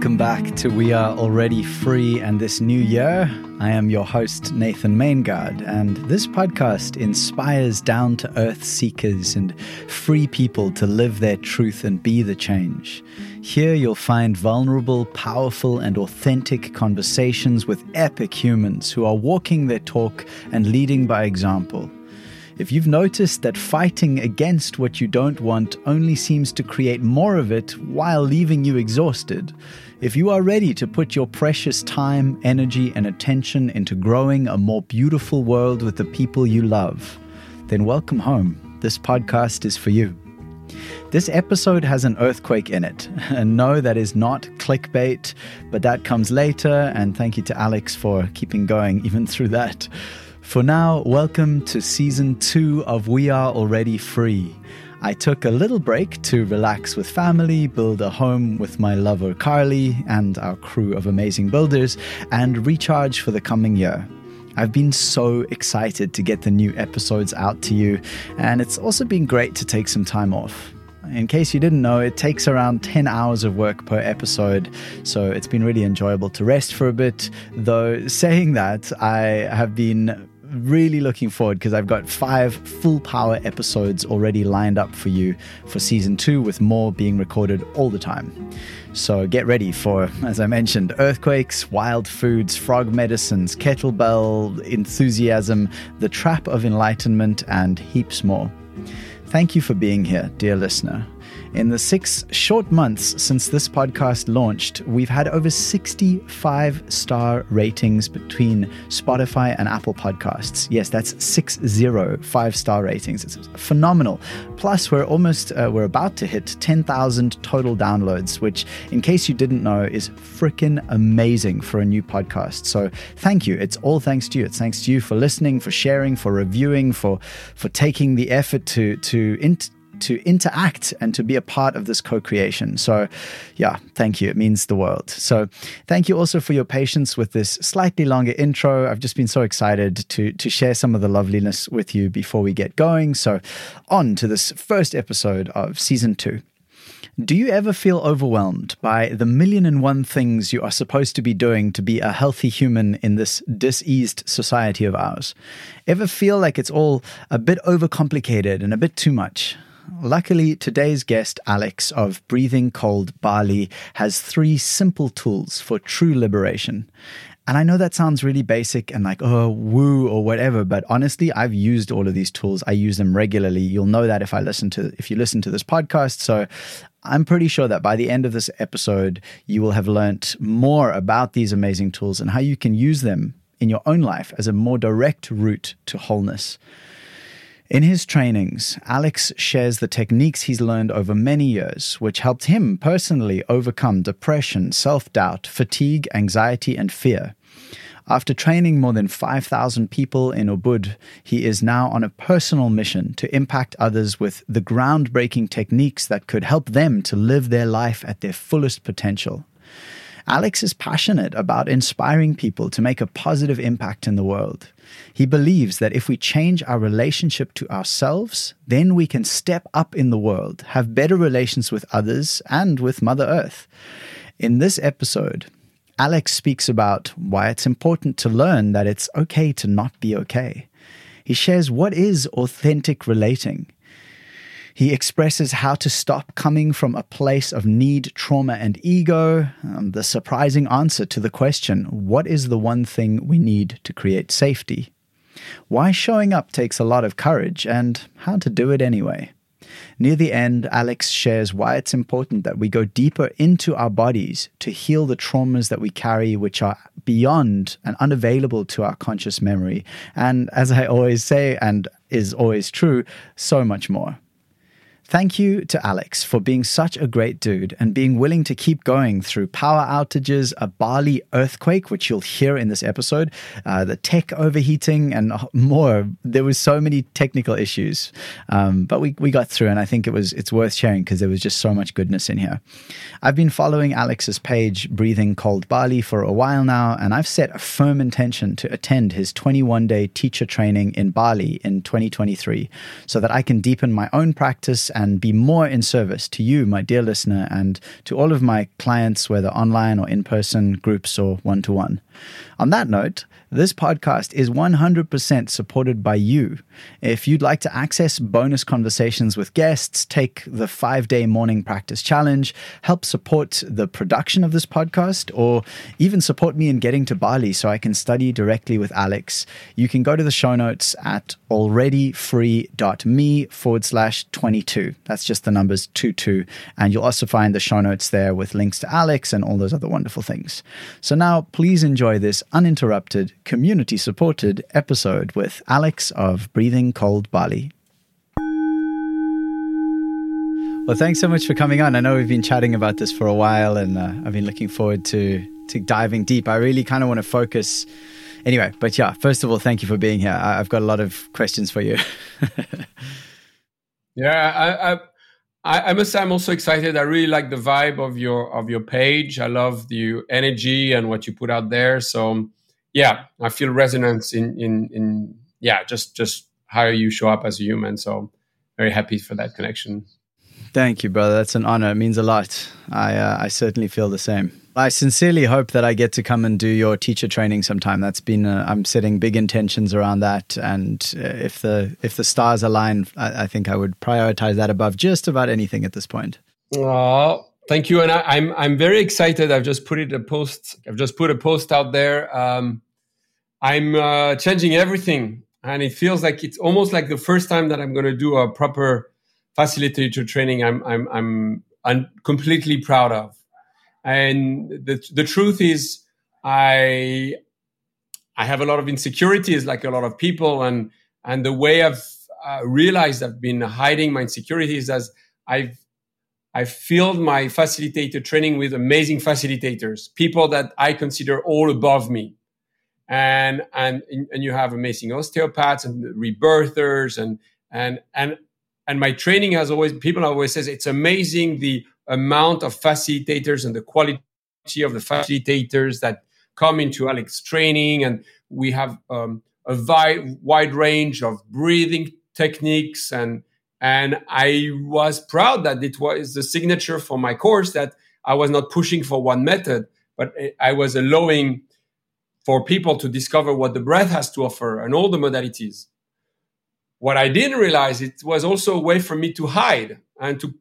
Welcome back to We Are Already Free and this new year. I am your host, Nathan Maingard, and this podcast inspires down to earth seekers and free people to live their truth and be the change. Here you'll find vulnerable, powerful, and authentic conversations with epic humans who are walking their talk and leading by example. If you've noticed that fighting against what you don't want only seems to create more of it while leaving you exhausted, if you are ready to put your precious time, energy, and attention into growing a more beautiful world with the people you love, then welcome home. This podcast is for you. This episode has an earthquake in it. And no, that is not clickbait, but that comes later. And thank you to Alex for keeping going even through that. For now, welcome to season two of We Are Already Free. I took a little break to relax with family, build a home with my lover Carly and our crew of amazing builders, and recharge for the coming year. I've been so excited to get the new episodes out to you, and it's also been great to take some time off. In case you didn't know, it takes around 10 hours of work per episode, so it's been really enjoyable to rest for a bit. Though, saying that, I have been really looking forward because I've got five full power episodes already lined up for you for season two, with more being recorded all the time. So get ready for, as I mentioned, earthquakes, wild foods, frog medicines, kettlebell enthusiasm, the trap of enlightenment, and heaps more. Thank you for being here, dear listener. In the six short months since this podcast launched, we've had over 65 star ratings between Spotify and Apple Podcasts. Yes, that's six zero five star ratings. It's phenomenal. Plus, we're almost uh, we're about to hit 10,000 total downloads, which, in case you didn't know, is freaking amazing for a new podcast. So, thank you. It's all thanks to you. It's thanks to you for listening, for sharing, for reviewing, for for taking the effort to to. Int- to interact and to be a part of this co creation. So, yeah, thank you. It means the world. So, thank you also for your patience with this slightly longer intro. I've just been so excited to, to share some of the loveliness with you before we get going. So, on to this first episode of season two. Do you ever feel overwhelmed by the million and one things you are supposed to be doing to be a healthy human in this diseased society of ours? Ever feel like it's all a bit overcomplicated and a bit too much? Luckily, today's guest, Alex of Breathing Cold Bali, has three simple tools for true liberation. And I know that sounds really basic and like, oh, woo or whatever, but honestly, I've used all of these tools. I use them regularly. You'll know that if I listen to if you listen to this podcast. So I'm pretty sure that by the end of this episode, you will have learnt more about these amazing tools and how you can use them in your own life as a more direct route to wholeness. In his trainings, Alex shares the techniques he's learned over many years, which helped him personally overcome depression, self doubt, fatigue, anxiety, and fear. After training more than 5,000 people in Ubud, he is now on a personal mission to impact others with the groundbreaking techniques that could help them to live their life at their fullest potential. Alex is passionate about inspiring people to make a positive impact in the world. He believes that if we change our relationship to ourselves, then we can step up in the world, have better relations with others and with Mother Earth. In this episode, Alex speaks about why it's important to learn that it's okay to not be okay. He shares what is authentic relating he expresses how to stop coming from a place of need, trauma, and ego. Um, the surprising answer to the question what is the one thing we need to create safety? Why showing up takes a lot of courage, and how to do it anyway. Near the end, Alex shares why it's important that we go deeper into our bodies to heal the traumas that we carry, which are beyond and unavailable to our conscious memory. And as I always say, and is always true, so much more. Thank you to Alex for being such a great dude and being willing to keep going through power outages, a Bali earthquake, which you'll hear in this episode, uh, the tech overheating, and more. There was so many technical issues, um, but we, we got through, and I think it was it's worth sharing because there was just so much goodness in here. I've been following Alex's page, Breathing Cold Bali, for a while now, and I've set a firm intention to attend his 21 day teacher training in Bali in 2023 so that I can deepen my own practice and be more in service to you, my dear listener, and to all of my clients, whether online or in person, groups or one to one. On that note, this podcast is 100% supported by you. If you'd like to access bonus conversations with guests, take the five day morning practice challenge, help support the production of this podcast, or even support me in getting to Bali so I can study directly with Alex, you can go to the show notes at alreadyfree.me forward slash 22. That's just the numbers 22. And you'll also find the show notes there with links to Alex and all those other wonderful things. So now please enjoy this uninterrupted community supported episode with Alex of Breathing Cold Bali. Well, thanks so much for coming on. I know we've been chatting about this for a while, and uh, I've been looking forward to to diving deep. I really kind of want to focus. Anyway, but yeah, first of all, thank you for being here. I've got a lot of questions for you. yeah, I, I, I must say I'm also excited. I really like the vibe of your of your page. I love the energy and what you put out there. So yeah, I feel resonance in in in yeah, just just how you show up as a human. So very happy for that connection. Thank you, brother. That's an honor. It means a lot. I uh, I certainly feel the same. I sincerely hope that I get to come and do your teacher training sometime. That's been uh, I'm setting big intentions around that, and uh, if the if the stars align, I, I, think I would prioritize that above just about anything at this point. Oh, Thank you, and I, am I'm, I'm very excited. I've just put it a post. I've just put a post out there. Um, I'm uh, changing everything, and it feels like it's almost like the first time that I'm going to do a proper facilitator training. I'm I'm I'm, I'm completely proud of, and the the truth is, I I have a lot of insecurities, like a lot of people, and and the way I've uh, realized I've been hiding my insecurities as I've I filled my facilitator training with amazing facilitators, people that I consider all above me. And, and, and you have amazing osteopaths and rebirthers and, and, and, and my training has always, people always says it's amazing the amount of facilitators and the quality of the facilitators that come into Alex training. And we have um, a wide, wide range of breathing techniques and, and I was proud that it was the signature for my course that I was not pushing for one method, but I was allowing for people to discover what the breath has to offer and all the modalities. What I didn't realize, it was also a way for me to hide and to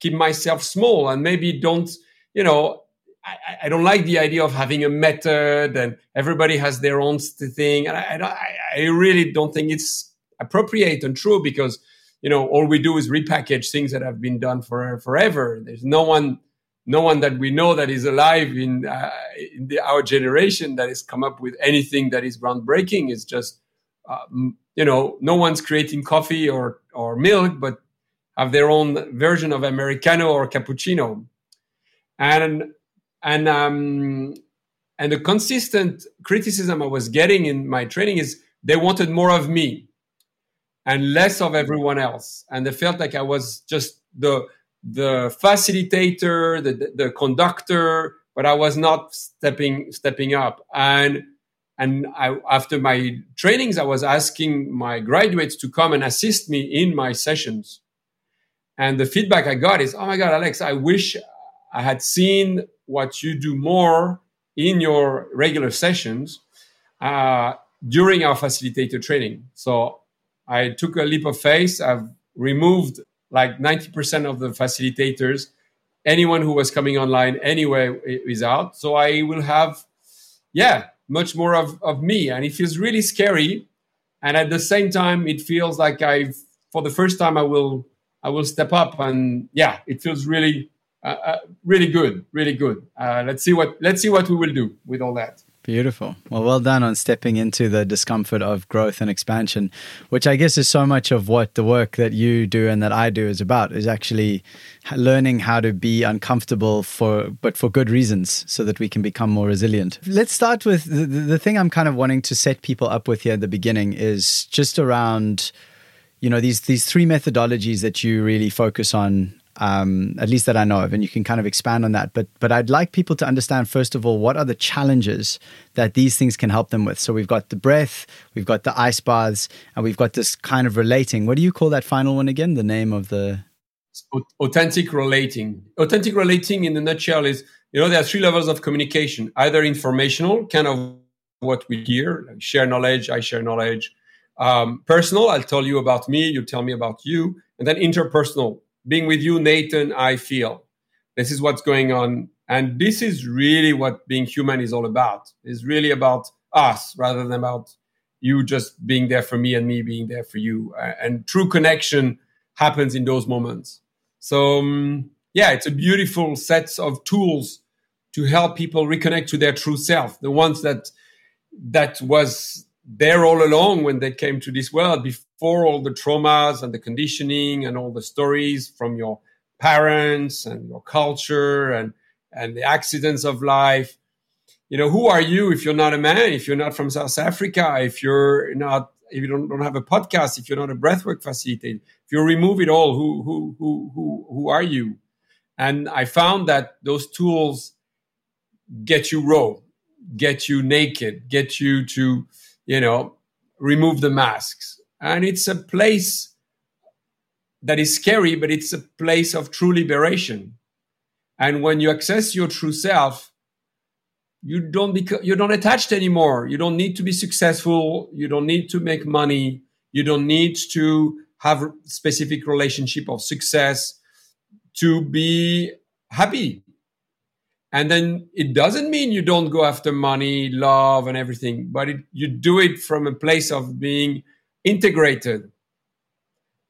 keep myself small and maybe don't, you know, I, I don't like the idea of having a method and everybody has their own thing. And I, I, I really don't think it's appropriate and true because you know, all we do is repackage things that have been done for forever. There's no one, no one that we know that is alive in, uh, in the, our generation that has come up with anything that is groundbreaking. It's just, um, you know, no one's creating coffee or or milk, but have their own version of americano or cappuccino, and and um, and the consistent criticism I was getting in my training is they wanted more of me and less of everyone else. And they felt like I was just the the facilitator, the, the, the conductor, but I was not stepping stepping up. And and I, after my trainings, I was asking my graduates to come and assist me in my sessions. And the feedback I got is, "Oh my God, Alex, I wish I had seen what you do more in your regular sessions uh, during our facilitator training." So I took a leap of faith. I've removed like 90% of the facilitators. Anyone who was coming online anyway is out. So I will have, yeah, much more of, of me. And it feels really scary. And at the same time, it feels like I've, for the first time, I will, I will step up. And yeah, it feels really, uh, uh, really good, really good. Uh, let's see what, let's see what we will do with all that. Beautiful. Well, well done on stepping into the discomfort of growth and expansion, which I guess is so much of what the work that you do and that I do is about, is actually learning how to be uncomfortable for, but for good reasons so that we can become more resilient. Let's start with the, the thing I'm kind of wanting to set people up with here at the beginning is just around, you know, these, these three methodologies that you really focus on um, at least that I know of, and you can kind of expand on that. But but I'd like people to understand first of all what are the challenges that these things can help them with. So we've got the breath, we've got the ice baths, and we've got this kind of relating. What do you call that final one again? The name of the authentic relating. Authentic relating, in a nutshell, is you know there are three levels of communication: either informational, kind of what we hear, like share knowledge, I share knowledge. Um, personal, I'll tell you about me, you tell me about you, and then interpersonal, being with you, Nathan, I feel. This is what's going on, and this is really what being human is all about. It's really about us rather than about you just being there for me and me being there for you. And true connection happens in those moments. So, um, yeah, it's a beautiful set of tools to help people reconnect to their true self, the ones that that was there all along when they came to this world before all the traumas and the conditioning and all the stories from your parents and your culture and and the accidents of life you know, who are you if you're not a man, if you're not from South Africa, if you're not, if you don't, don't have a podcast, if you're not a breathwork facilitator, if you remove it all, who, who, who, who, who are you? And I found that those tools get you raw, get you naked, get you to, you know, remove the masks. And it's a place that is scary, but it's a place of true liberation. And when you access your true self, you don't become you're not attached anymore you don't need to be successful you don't need to make money you don't need to have specific relationship of success to be happy and then it doesn't mean you don't go after money love and everything but it, you do it from a place of being integrated.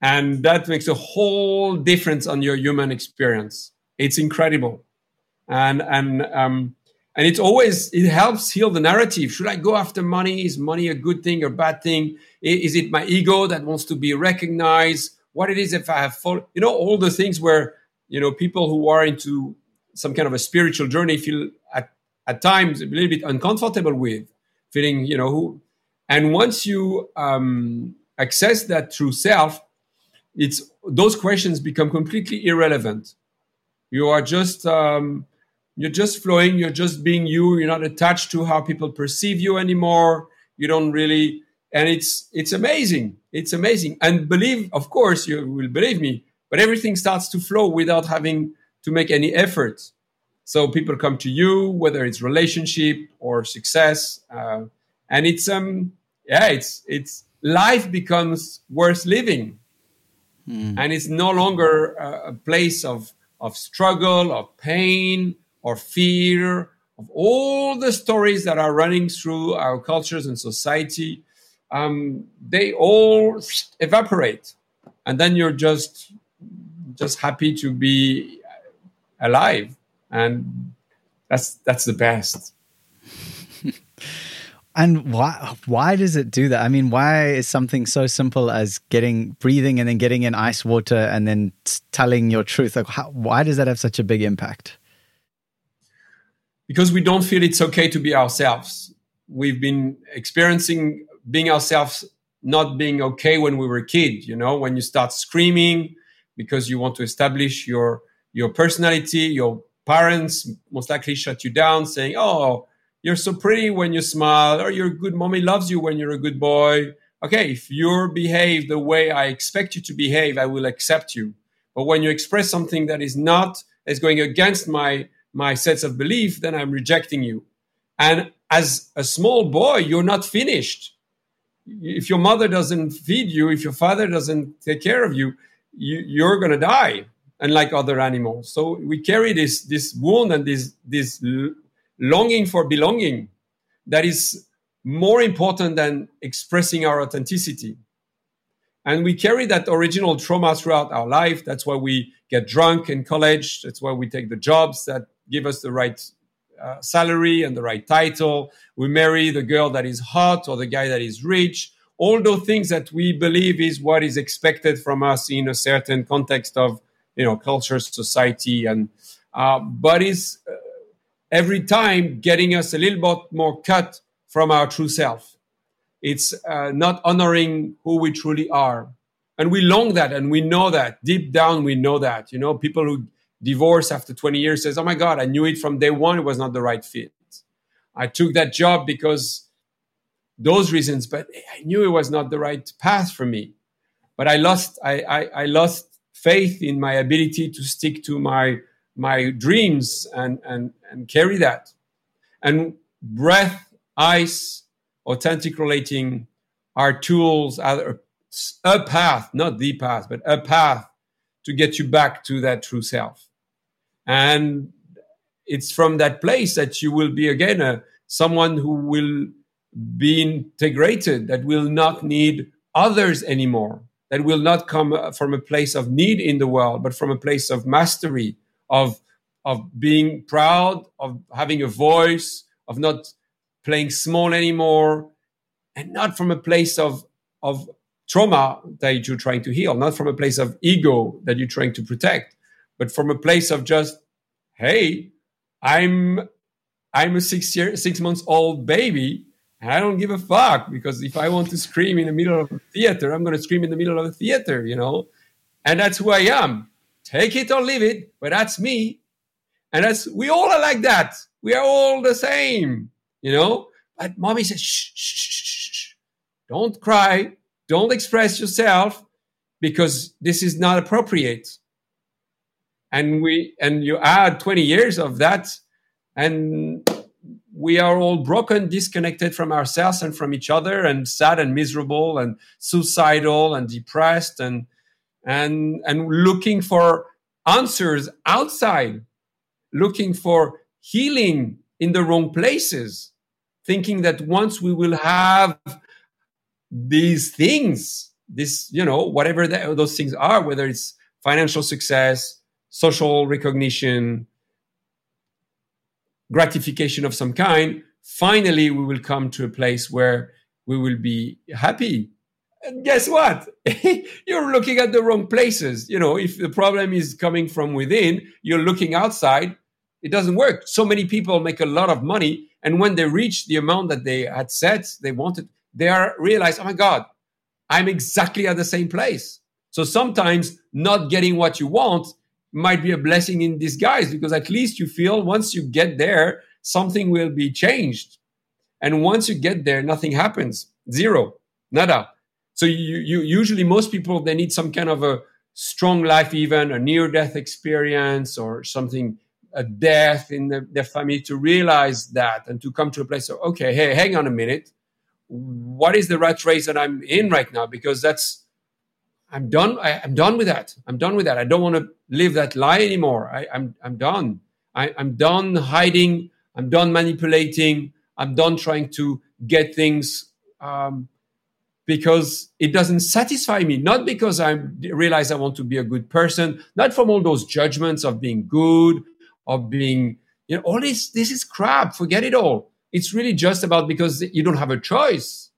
And that makes a whole difference on your human experience. It's incredible. And and um, and it's always it helps heal the narrative. Should i go after money? Is money a good thing or bad thing? Is it my ego that wants to be recognized? What it is if i have you know all the things where you know people who are into some kind of a spiritual journey feel at, at times a little bit uncomfortable with feeling you know who and once you um, access that true self it's those questions become completely irrelevant. You are just um, you're just flowing you're just being you you're not attached to how people perceive you anymore you don't really and it's it's amazing it's amazing. And believe of course you will believe me but everything starts to flow without having to make any effort. So people come to you whether it's relationship or success uh, and it's um yeah it's it's life becomes worth living. Mm. and it's no longer a, a place of of struggle of pain or fear, of all the stories that are running through our cultures and society, um, they all evaporate, and then you're just just happy to be alive, and that's that's the best. And why why does it do that? I mean, why is something so simple as getting breathing and then getting in ice water and then telling your truth? Like, how, why does that have such a big impact? because we don't feel it's okay to be ourselves. We've been experiencing being ourselves not being okay when we were a kid, you know, when you start screaming because you want to establish your your personality, your parents most likely shut you down saying, "Oh, you're so pretty when you smile," or "Your good mommy loves you when you're a good boy." Okay, if you behave the way I expect you to behave, I will accept you. But when you express something that is not is going against my my sets of belief, then I'm rejecting you. And as a small boy, you're not finished. If your mother doesn't feed you, if your father doesn't take care of you, you are going to die, unlike other animals. So we carry this this wound and this this longing for belonging that is more important than expressing our authenticity. And we carry that original trauma throughout our life. That's why we get drunk in college. That's why we take the jobs that give us the right uh, salary and the right title. We marry the girl that is hot or the guy that is rich. All those things that we believe is what is expected from us in a certain context of, you know, culture, society, and uh, but uh, every time getting us a little bit more cut from our true self. It's uh, not honoring who we truly are, and we long that, and we know that deep down. We know that, you know, people who divorce after 20 years says, Oh my God, I knew it from day one, it was not the right fit. I took that job because those reasons, but I knew it was not the right path for me. But I lost, I, I, I lost faith in my ability to stick to my my dreams and and and carry that. And breath, ice, authentic relating are tools, are a path, not the path, but a path to get you back to that true self. And it's from that place that you will be again a, someone who will be integrated, that will not need others anymore, that will not come uh, from a place of need in the world, but from a place of mastery, of, of being proud, of having a voice, of not playing small anymore, and not from a place of, of trauma that you're trying to heal, not from a place of ego that you're trying to protect, but from a place of just, hey, I'm I'm a six year six months old baby I don't give a fuck because if I want to scream in the middle of a theater, I'm gonna scream in the middle of a theater, you know? And that's who I am. Take it or leave it, but that's me. And that's we all are like that. We are all the same, you know? But mommy says, shh, shh, shh, shh. Don't cry. Don't express yourself because this is not appropriate. And we and you add 20 years of that, and we are all broken, disconnected from ourselves and from each other, and sad and miserable and suicidal and depressed and and and looking for answers outside, looking for healing in the wrong places, thinking that once we will have these things, this, you know, whatever the, those things are, whether it's financial success, social recognition, gratification of some kind, finally we will come to a place where we will be happy. And guess what? you're looking at the wrong places. You know, if the problem is coming from within, you're looking outside, it doesn't work. So many people make a lot of money, and when they reach the amount that they had set, they wanted, they are realize, oh my God, I'm exactly at the same place. So sometimes not getting what you want might be a blessing in disguise because at least you feel once you get there, something will be changed. And once you get there, nothing happens. Zero. Nada. So you, you usually most people they need some kind of a strong life event, a near death experience or something a death in the, their family to realize that and to come to a place of okay hey hang on a minute what is the rat race that i'm in right now because that's i'm done. I, am done with that. I'm done with that. I don't want to live that lie anymore. I, am I'm, I'm done. I, i'm done hiding. I'm done manipulating. I'm done trying to get things um, because it doesn't satisfy me. Not because i realize i want to be a good person. Not from all those judgments of being good of being, you know, all this, this is crap. Forget it all. It's really just about because you don't have a choice.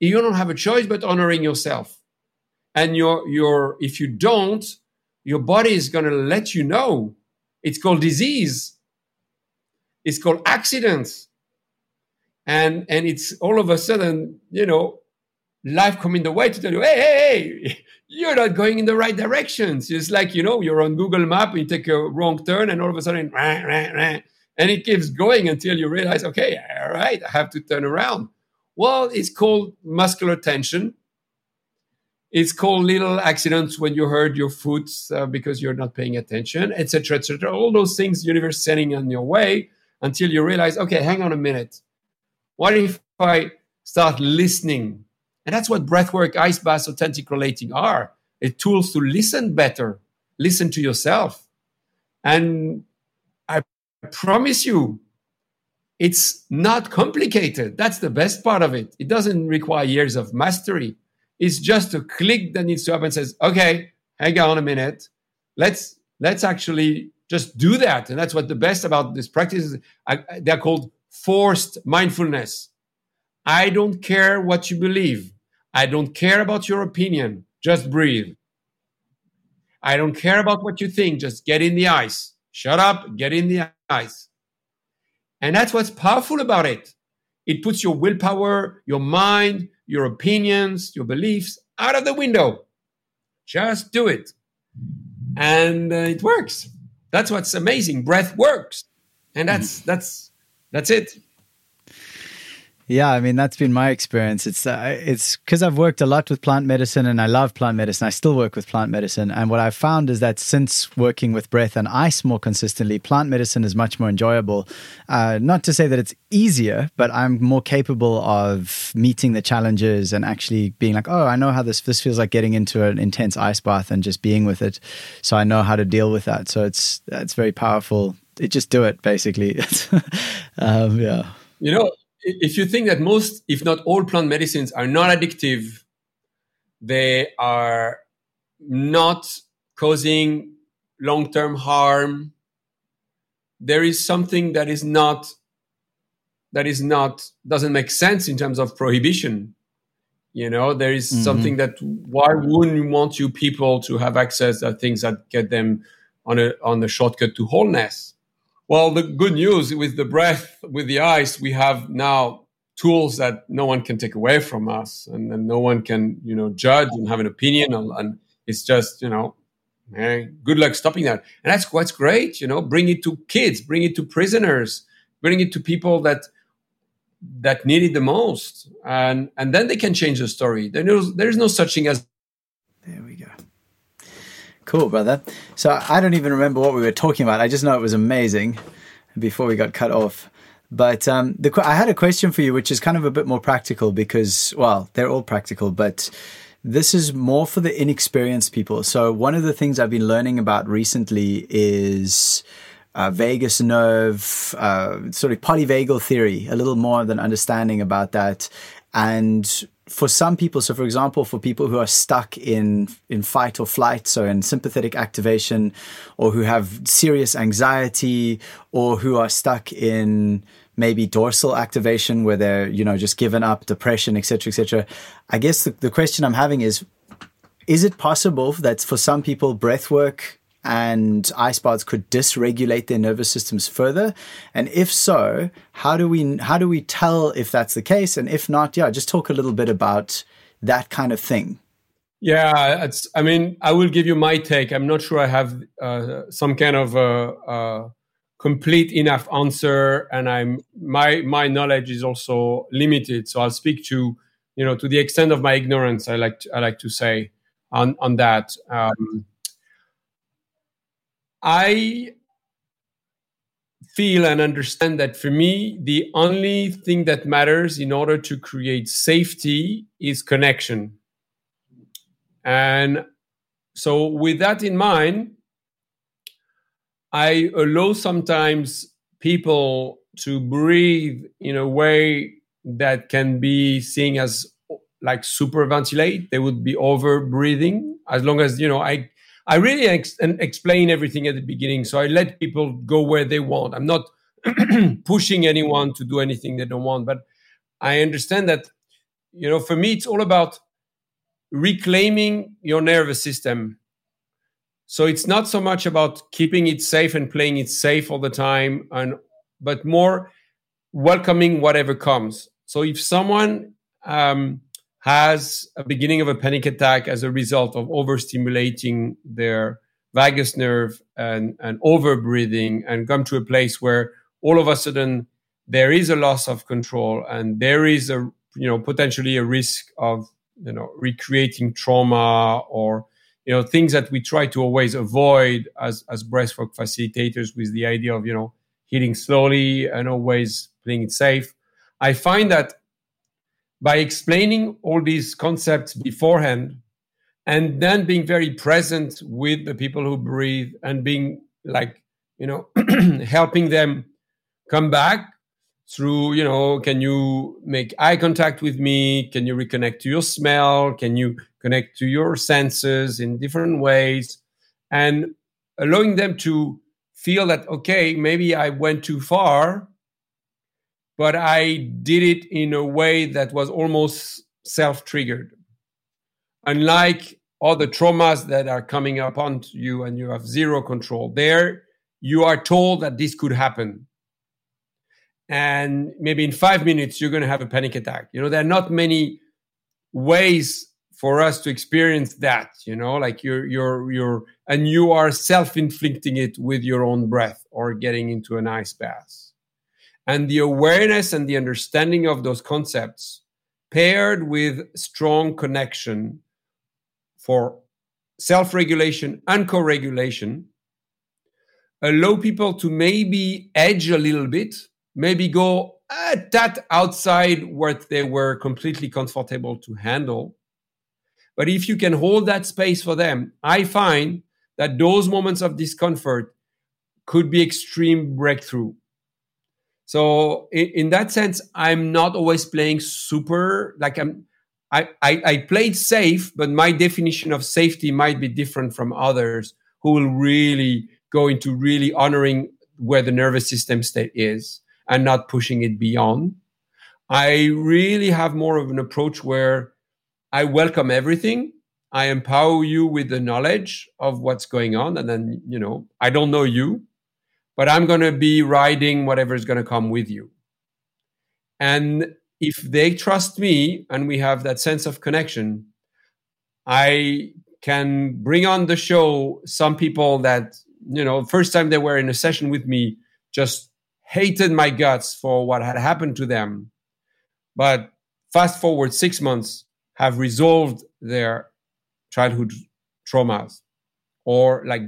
You don't have a choice but honoring yourself. And your, your, if you don't, your body is going to let you know. It's called disease. It's called accidents. And, and it's all of a sudden, you know, life coming the way to tell you, hey, hey, hey, you're not going in the right directions. It's like, you know, you're on Google Map, you take a wrong turn, and all of a sudden, rah, rah, rah, and it keeps going until you realize, okay, all right, I have to turn around. Well, it's called muscular tension. It's called little accidents when you hurt your foot uh, because you're not paying attention, etc., etc. All those things, universe sending on your way until you realize, okay, hang on a minute. What if I start listening and that's what breathwork, ice baths, authentic relating are. It's tools to listen better, listen to yourself. And I promise you, it's not complicated. That's the best part of it. It doesn't require years of mastery. It's just a click that needs to happen says, okay, hang on a minute. Let's let's actually just do that. And that's what the best about this practice is. I, they're called forced mindfulness. I don't care what you believe. I don't care about your opinion. Just breathe. I don't care about what you think. Just get in the ice. Shut up, get in the ice. And that's what's powerful about it. It puts your willpower, your mind, your opinions, your beliefs out of the window. Just do it. And uh, it works. That's what's amazing. Breath works. And that's that's that's it. Yeah, I mean that's been my experience. It's uh, it's because I've worked a lot with plant medicine and I love plant medicine. I still work with plant medicine, and what I've found is that since working with breath and ice more consistently, plant medicine is much more enjoyable. Uh, not to say that it's easier, but I'm more capable of meeting the challenges and actually being like, oh, I know how this this feels like getting into an intense ice bath and just being with it, so I know how to deal with that. So it's it's very powerful. It just do it basically. um, yeah. You know, if you think that most, if not all, plant medicines are not addictive, they are not causing long term harm. There is something that is not that is not doesn't make sense in terms of prohibition. You know, there is mm-hmm. something that why wouldn't you want you people to have access to things that get them on a on a shortcut to wholeness? Well, the good news with the breath, with the eyes, we have now tools that no one can take away from us, and, no one can, you know, judge and have an opinion. And, it's just, you know, man, good luck stopping that. And that's what's great, you know. Bring it to kids, bring it to prisoners, bring it to people that that need it the most, and and then they can change the story. There is there is no such thing as. There we go. Cool, brother. So I don't even remember what we were talking about. I just know it was amazing before we got cut off. But um, the, I had a question for you, which is kind of a bit more practical because, well, they're all practical, but this is more for the inexperienced people. So one of the things I've been learning about recently is uh, vagus nerve, uh, sort of polyvagal theory, a little more than understanding about that. And for some people, so for example, for people who are stuck in in fight or flight, so in sympathetic activation, or who have serious anxiety, or who are stuck in maybe dorsal activation where they're you know just given up, depression, etc., etc. I guess the, the question I'm having is: Is it possible that for some people, breath work and ice baths could dysregulate their nervous systems further? And if so, how do we how do we tell if that's the case? And if not, yeah, just talk a little bit about that kind of thing. Yeah. I mean, I will give you my take. I'm not sure I have uh, some kind of a, a, complete enough answer, and I'm my my knowledge is also limited. So I'll speak to you know to the extent of my ignorance. I like to, I like to say on on that. Um, I feel and understand that for me, the only thing that matters in order to create safety is connection. And so, with that in mind, I allow sometimes people to breathe in a way that can be seen as like super ventilate. They would be over breathing as long as, you know, I I really ex- explain everything at the beginning. So I let people go where they want. I'm not pushing anyone to do anything they don't want, but I understand that, you know, for me, it's all about reclaiming your nervous system. So it's not so much about keeping it safe and playing it safe all the time, and but more welcoming whatever comes. So if someone um, has a beginning of a panic attack as a result of overstimulating their vagus nerve and, and over breathing and come to a place where all of a sudden there is a loss of control and there is a you know potentially a risk of you know recreating trauma or you know things that we try to always avoid as as breathwork facilitators with the idea of you know healing slowly and always playing it safe. I find that by explaining all these concepts beforehand and then being very present with the people who breathe and being like you know helping them come back through you know can you make eye contact with me? Can you reconnect to your smell? Can you connect to your senses in different ways? And allowing them to feel that okay maybe i went too far but I did it in a way that was almost self triggered. Unlike all the traumas that are coming upon you and you have zero control, there you are told that this could happen. And maybe in five minutes, you're going to have a panic attack. You know, there are not many ways for us to experience that you know like you're you're you're and you are self-inflicting it with your own breath or getting into an ice bath And the awareness and the understanding of those concepts paired with strong connection for self-regulation and co-regulation allow people to maybe edge a little bit, maybe go a that outside what they were completely comfortable to handle. But if you can hold that space for them, I find that those moments of discomfort could be extreme breakthrough. So in, in that sense, I'm not always playing super like I'm I, I, I played safe, but my definition of safety might be different from others who will really go into really honoring where the nervous system state is and not pushing it beyond. I really have more of an approach where I welcome everything. I empower you with the knowledge of what's going on. And then, you know, I don't know you, but I'm going to be riding whatever is going to come with you. And if they trust me and we have that sense of connection, I can bring on the show some people that, you know, first time they were in a session with me just hated my guts for what had happened to them. But fast forward six months, have resolved their childhood traumas or like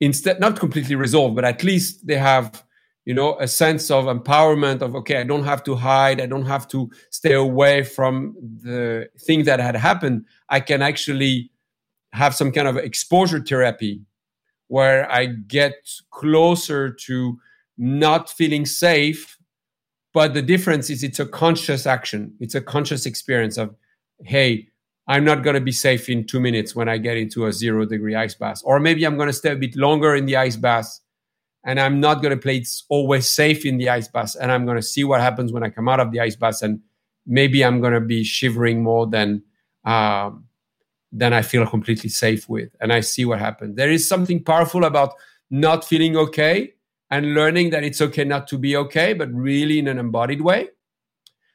instead not completely resolved but at least they have you know a sense of empowerment of okay i don't have to hide i don't have to stay away from the thing that had happened. I can actually have some kind of exposure therapy where i get closer to not feeling safe but the difference is it's a conscious action. It's a conscious experience of hey I'm not going to be safe in two minutes when I get into a zero degree ice bath. Or maybe I'm going to stay a bit longer in the ice bath and I'm not going to play it always safe in the ice bath. And I'm going to see what happens when I come out of the ice bath. And maybe I'm going to be shivering more than, um, than I feel completely safe with. And I see what happens. There is something powerful about not feeling okay and learning that it's okay not to be okay, but really in an embodied way.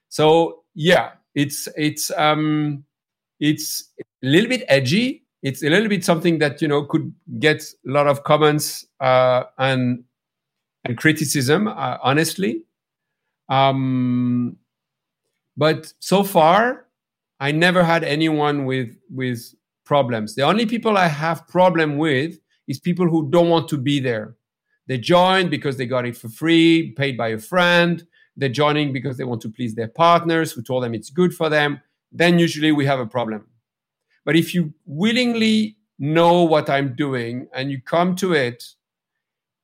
So yeah, it's, it's, um, it's a little bit edgy. It's a little bit something that you know could get a lot of comments uh, and and criticism. Uh, honestly, um, but so far, I never had anyone with with problems. The only people I have problem with is people who don't want to be there. They joined because they got it for free, paid by a friend. They're joining because they want to please their partners who told them it's good for them then usually we have a problem. But if you willingly know what I'm doing and you come to it,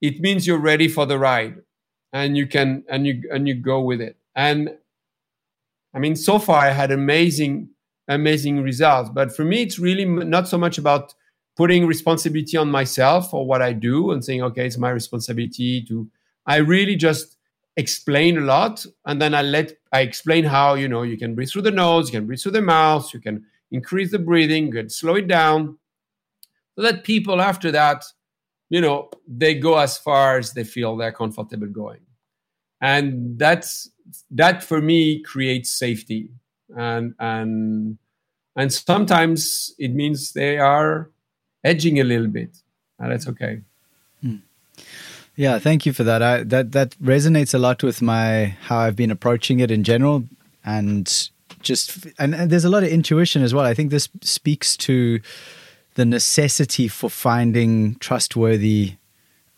it means you're ready for the ride and you can and you and you go with it. And I mean, so far I had amazing, amazing results. But for me, it's really not so much about putting responsibility on myself for what I do and saying, okay, it's my responsibility to. I really just explain a lot and then i let i explain how you know you can breathe through the nose you can breathe through the mouth you can increase the breathing you can slow it down so that people after that you know they go as far as they feel they're comfortable going. And that's that for me creates safety. And and and sometimes it means they are edging a little bit and that's okay yeah, thank you for that. I, that that resonates a lot with my how I've been approaching it in general, and just and, and there's a lot of intuition as well. I think this speaks to the necessity for finding trustworthy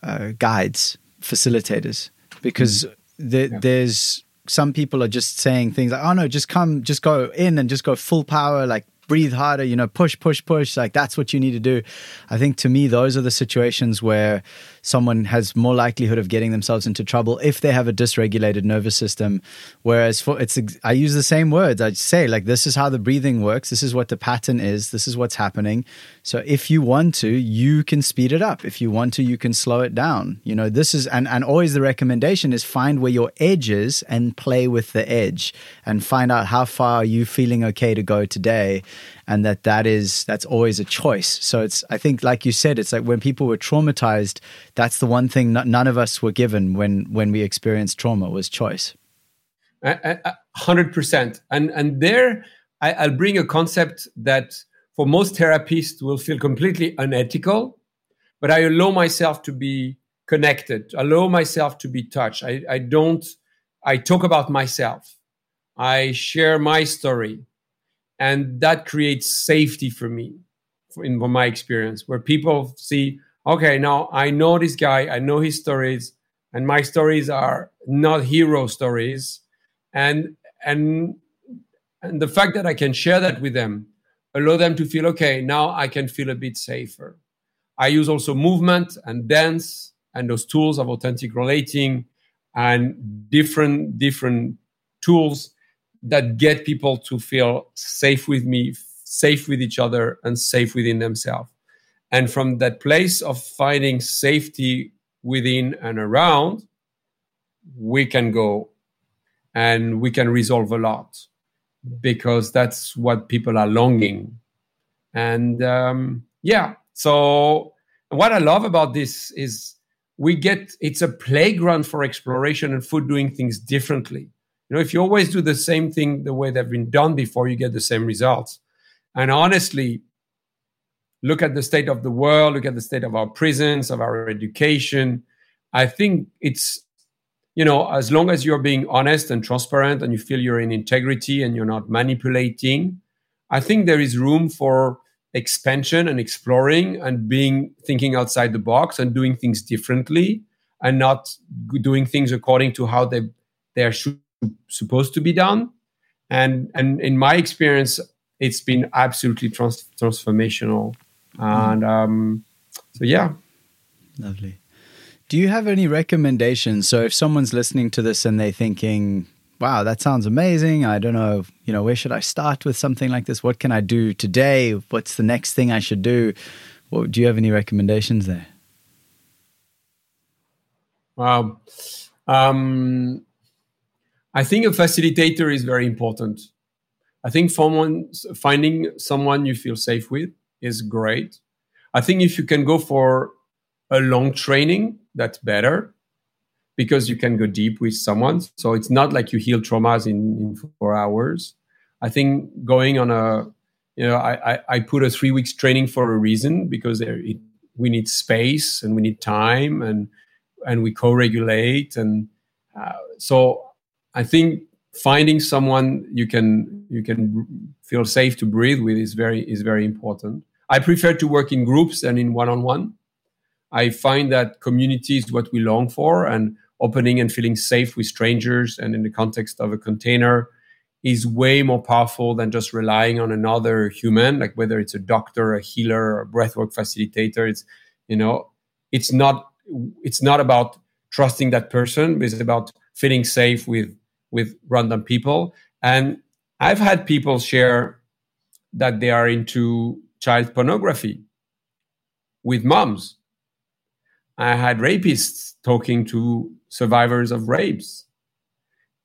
uh, guides, facilitators, because mm. the, yeah. there's some people are just saying things like, "Oh no, just come, just go in and just go full power, like breathe harder, you know, push, push, push. Like that's what you need to do. I think to me, those are the situations where someone has more likelihood of getting themselves into trouble if they have a dysregulated nervous system. Whereas for it's, I use the same words. I say like, this is how the breathing works. This is what the pattern is. This is what's happening. So if you want to, you can speed it up. If you want to, you can slow it down. You know, this is, and, and always the recommendation is find where your edge is and play with the edge and find out how far are you feeling okay to go today and that that is that's always a choice. So it's i think like you said it's like when people were traumatized that's the one thing none of us were given when when we experienced trauma was choice. Hundred percent. And and there I, i'll bring a concept that for most therapists will feel completely unethical but i allow myself to be connected. Allow myself to be touched. I, I don't I talk about myself. I share my story. And that creates safety for me in my experience, where people see, okay, now I know this guy, I know his stories, and my stories are not hero stories. And and and the fact that I can share that with them allow them to feel okay now i can feel a bit safer i use also movement and dance and those tools of authentic relating and different different tools that get people to feel safe with me safe with each other and safe within themselves and from that place of finding safety within and around we can go and we can resolve a lot because that's what people are longing. And um, yeah, so what I love about this is we get it's a playground for exploration and food doing things differently. You know, if you always do the same thing the way they've been done before, you get the same results. And honestly, look at the state of the world, look at the state of our prisons, of our education. I think it's you know, as long as you're being honest and transparent and you feel you're in integrity and you're not manipulating, I think there is room for expansion and exploring and being thinking outside the box and doing things differently and not doing things according to how they they're supposed to be done. And and in my experience, it's been absolutely trans- transformational. And um, so yeah, lovely. Do you have any recommendations? So if someone's listening to this and they're thinking, wow, that sounds amazing. I don't know, you know, where should I start with something like this? What can I do today? What's the next thing I should do? What, do you have any recommendations there? Wow. Um, I think a facilitator is very important. I think finding someone you feel safe with is great. I think if you can go for a long training, that's better because you can go deep with someone. So it's not like you heal traumas in, in four hours. I think going on a, you know, I, I, I put a three weeks training for a reason because there, it, we need space and we need time and and we co-regulate and uh, so I think finding someone you can you can feel safe to breathe with is very is very important. I prefer to work in groups than in one on one I find that community is what we long for, and opening and feeling safe with strangers and in the context of a container is way more powerful than just relying on another human, like whether it's a doctor, a healer, a breathwork facilitator. It's you know, it's not it's not about trusting that person, it's about feeling safe with with random people. And I've had people share that they are into child pornography with moms I had rapists talking to survivors of rapes.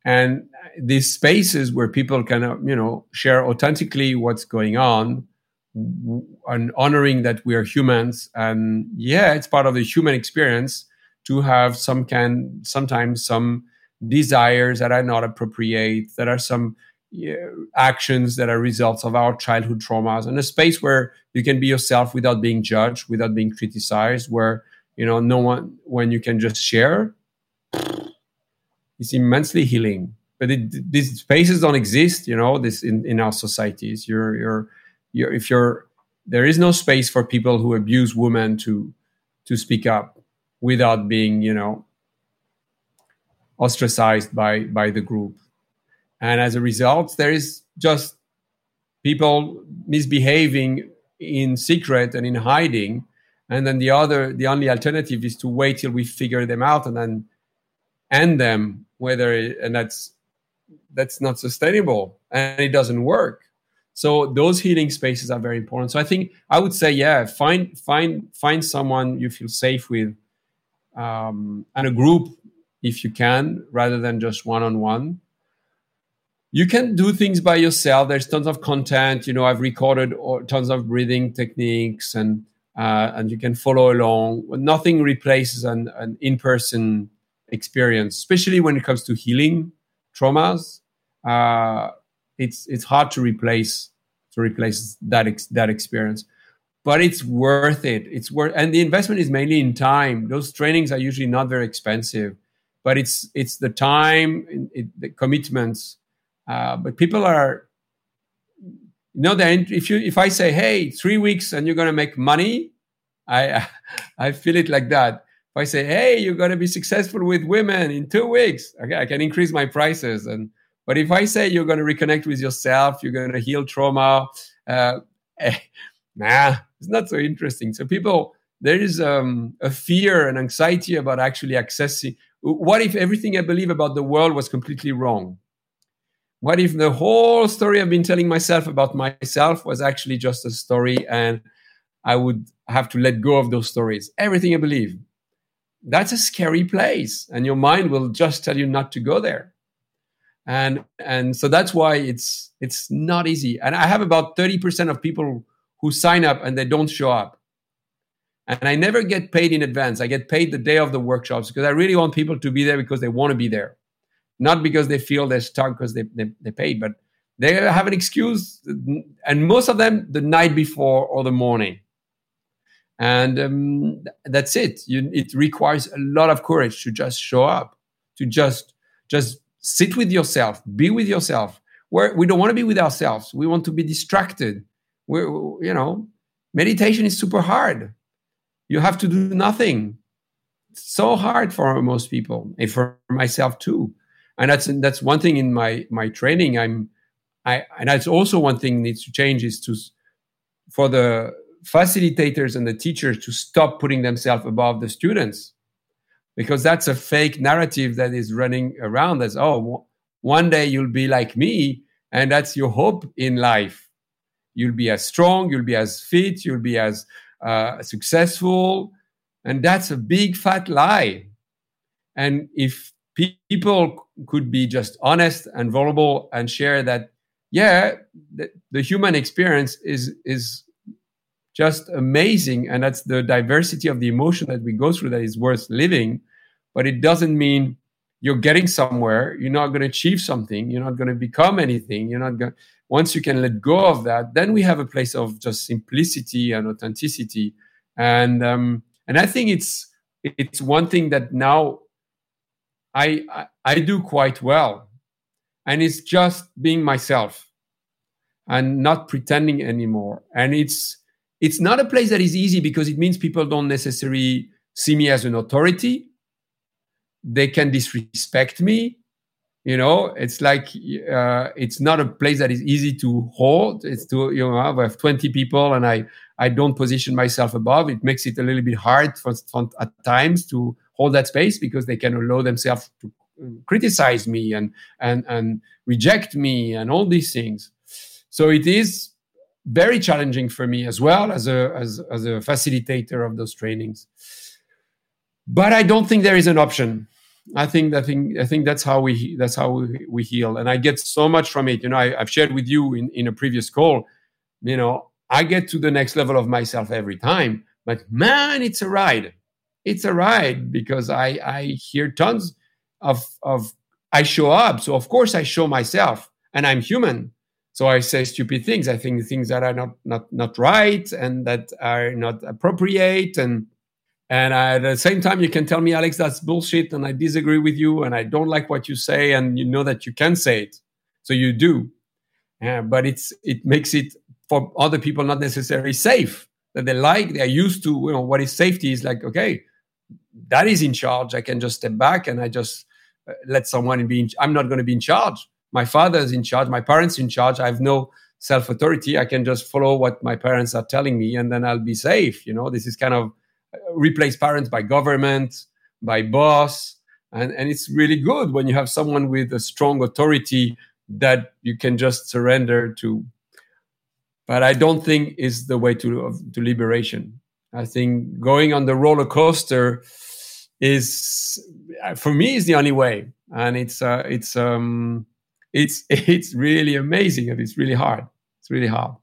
And these spaces where people can, uh, you know, share authentically what's going on and honoring that we are humans. And yeah, it's part of the human experience to have some kind, sometimes some desires that are not appropriate, that are some actions that are results of our childhood traumas, and a space where you can be yourself without being judged, without being criticized, where you know no one when you can just share it's immensely healing. But it, these spaces don't exist you know this in, in our societies. You're you're you're if you're there is no space for people who abuse women to to speak up without being you know ostracized by by the group. And as a result there is just people misbehaving in secret and in hiding. And then the other the only alternative is to wait till we figure them out and then end them whether and that's that's not sustainable and it doesn't work. So those healing spaces are very important. So i think i would say yeah find find find someone you feel safe with um, and a group if you can rather than just one-on-one you can do things by yourself there's tons of content you know i've recorded tons of breathing techniques and uh, and you can follow along. Nothing replaces an, an in-person experience, especially when it comes to healing traumas. Uh, it's it's hard to replace to replace that ex- that experience, but it's worth it. It's worth, and the investment is mainly in time. Those trainings are usually not very expensive. But it's it's the time, it, the commitments. Uh, but people are, you know, if you if I say, hey, three weeks and you're to make money, I I feel it like that. If I say, hey, you're to be successful with women in two weeks, okay, I can increase my prices. And but if I say you're to reconnect with yourself, you're to heal trauma, uh, eh, nah, it's not so interesting. So people, there is um, a fear and anxiety about actually accessing. What if everything I believe about the world was completely wrong? What if the whole story I've been telling myself about myself was actually just a story and I would have to let go of those stories? Everything I believe. That's a scary place, and your mind will just tell you not to go there. And and so that's why it's it's not easy. And I have about 30% of people who sign up and they don't show up. And I never get paid in advance. I get paid the day of the workshops because I really want people to be there because they want to be there, not because they feel they're stuck because they, they, they paid, but they have an excuse. And most of them the night before or the morning. And um, that's it. You, it requires a lot of courage to just show up, to just just sit with yourself, be with yourself. Where we don't want to be with ourselves. We want to be distracted we're, you know, meditation is super hard. You have to do nothing. It's so hard for most people, and for myself too. And that's that's one thing in my my training. I'm, I and that's also one thing needs to change is to, for the facilitators and the teachers to stop putting themselves above the students, because that's a fake narrative that is running around. As oh, one day you'll be like me, and that's your hope in life you'll be as strong, you'll be as fit, you'll be as uh, successful. And that's a big fat lie. And if pe- people could be just honest and vulnerable and share that, yeah, the, the human experience is, is just amazing. And that's the diversity of the emotion that we go through that is worth living. But it doesn't mean you're getting somewhere. You're not going to achieve something. You're not going to become anything. You're not going once you can let go of that, then we have a place of just simplicity and authenticity. And um, and I think it's it's one thing that now I, I, I do quite well, and it's just being myself and not pretending anymore. And it's it's not a place that is easy because it means people don't necessarily see me as an authority. They can disrespect me. You know it's like uh, it's not a place that is easy to hold. It's to you know i have 20 people and i i don't position myself above. It makes it a little bit hard for, for at times to hold that space because they can allow themselves to criticize me and and and reject me and all these things. So it is very challenging for me as well as a as, as a facilitator of those trainings but i don't think there is an option I think I think I think that's how we that's how we, we heal, and I get so much from it. You know, I, have shared with you in in a previous call. You know, I get to the next level of myself every time, but man, it's a ride. It's a ride because I I hear tons of of I show up, so of course I show myself, and I'm human. So I say stupid things. I think things that are not not not right and that are not appropriate and and at the same time, you can tell me, Alex, that's bullshit, and I disagree with you, and I don't like what you say, and you know that you can say it, so you do. But it's it makes it for other people not necessarily safe that they like. They're used to you know what is safety is like. Okay, that is in charge. I can just step back and I just uh, let someone be. In, I'm not going to be in charge. My father is in charge. My parents in charge. I have no self authority. I can just follow what my parents are telling me, and then I'll be safe. You know, this is kind of replace parents by government, by boss. And, and it's really good when you have someone with a strong authority that you can just surrender to. But I don't think is the way to, to liberation. I think going on the roller coaster is, for me, is the only way. And it's, uh, it's, um, it's, it's really amazing and it's really hard. It's really hard.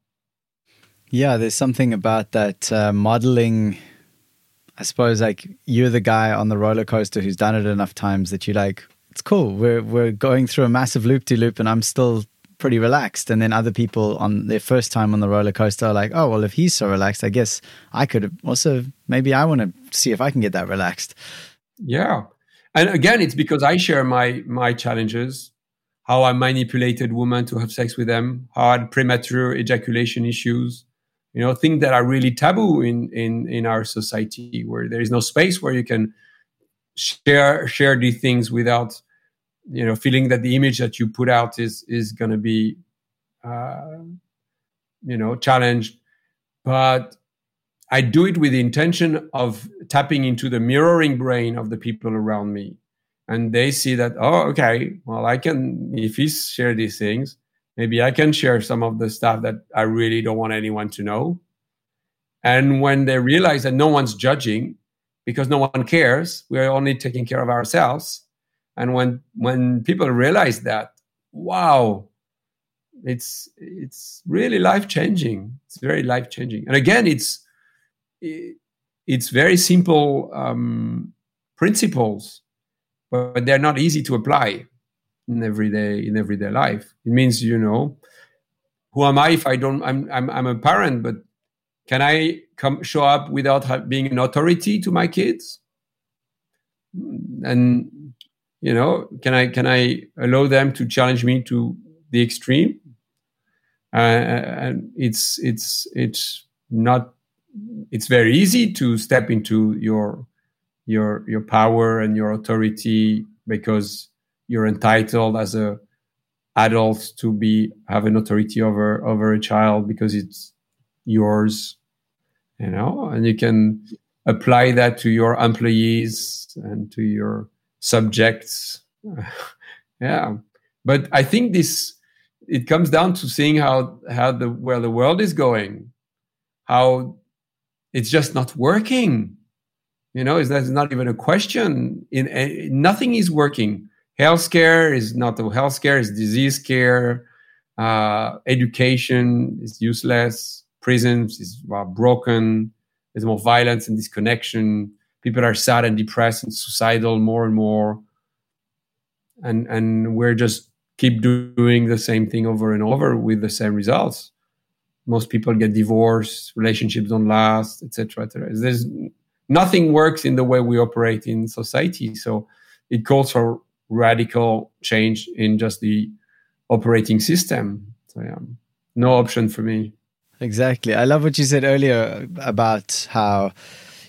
Yeah, there's something about that uh, modeling I suppose like you're the guy on the roller coaster who's done it enough times that you're like, it's cool. We're we're going through a massive loop de loop, and I'm still pretty relaxed. And then other people on their first time on the roller coaster are like, oh well, if he's so relaxed, I guess I could also maybe I want to see if I can get that relaxed. Yeah, and again, it's because I share my my challenges, how I manipulated women to have sex with them, how I had premature ejaculation issues, you know, things that are really taboo in in in our society, where there is no space where you can share share these things without, you know, feeling that the image that you put out is is going to be, uh, you know, challenged. But I do it with the intention of tapping into the mirroring brain of the people around me. And they see that, oh, okay, well, I can, if he share these things, maybe I can share some of the stuff that I really don't want anyone to know. And when they realize that no one's judging because no one cares, we're only taking care of ourselves. And when when people realize that, wow, it's it's really life changing. It's very life changing. And again, it's it's very simple um, principles, but they're not easy to apply in everyday in everyday life. It means you know, who am I if I don't? I'm I'm, I'm a parent, but can I come show up without being an authority to my kids? And you know, can I can I allow them to challenge me to the extreme? Uh, and it's it's it's not it's very easy to step into your your your power and your authority because you're entitled as a adult to be have an authority over over a child because it's yours you know and you can apply that to your employees and to your subjects yeah but i think this it comes down to seeing how how the where the world is going how it's just not working. You know, is that's not even a question. In, in nothing is working. Healthcare is not healthcare; is disease care. Uh, education is useless. Prisons is well, broken. There's more violence and disconnection. People are sad and depressed and suicidal more and more. And and we're just keep doing the same thing over and over with the same results most people get divorced relationships don't last etc etc there's nothing works in the way we operate in society so it calls for radical change in just the operating system so yeah no option for me exactly i love what you said earlier about how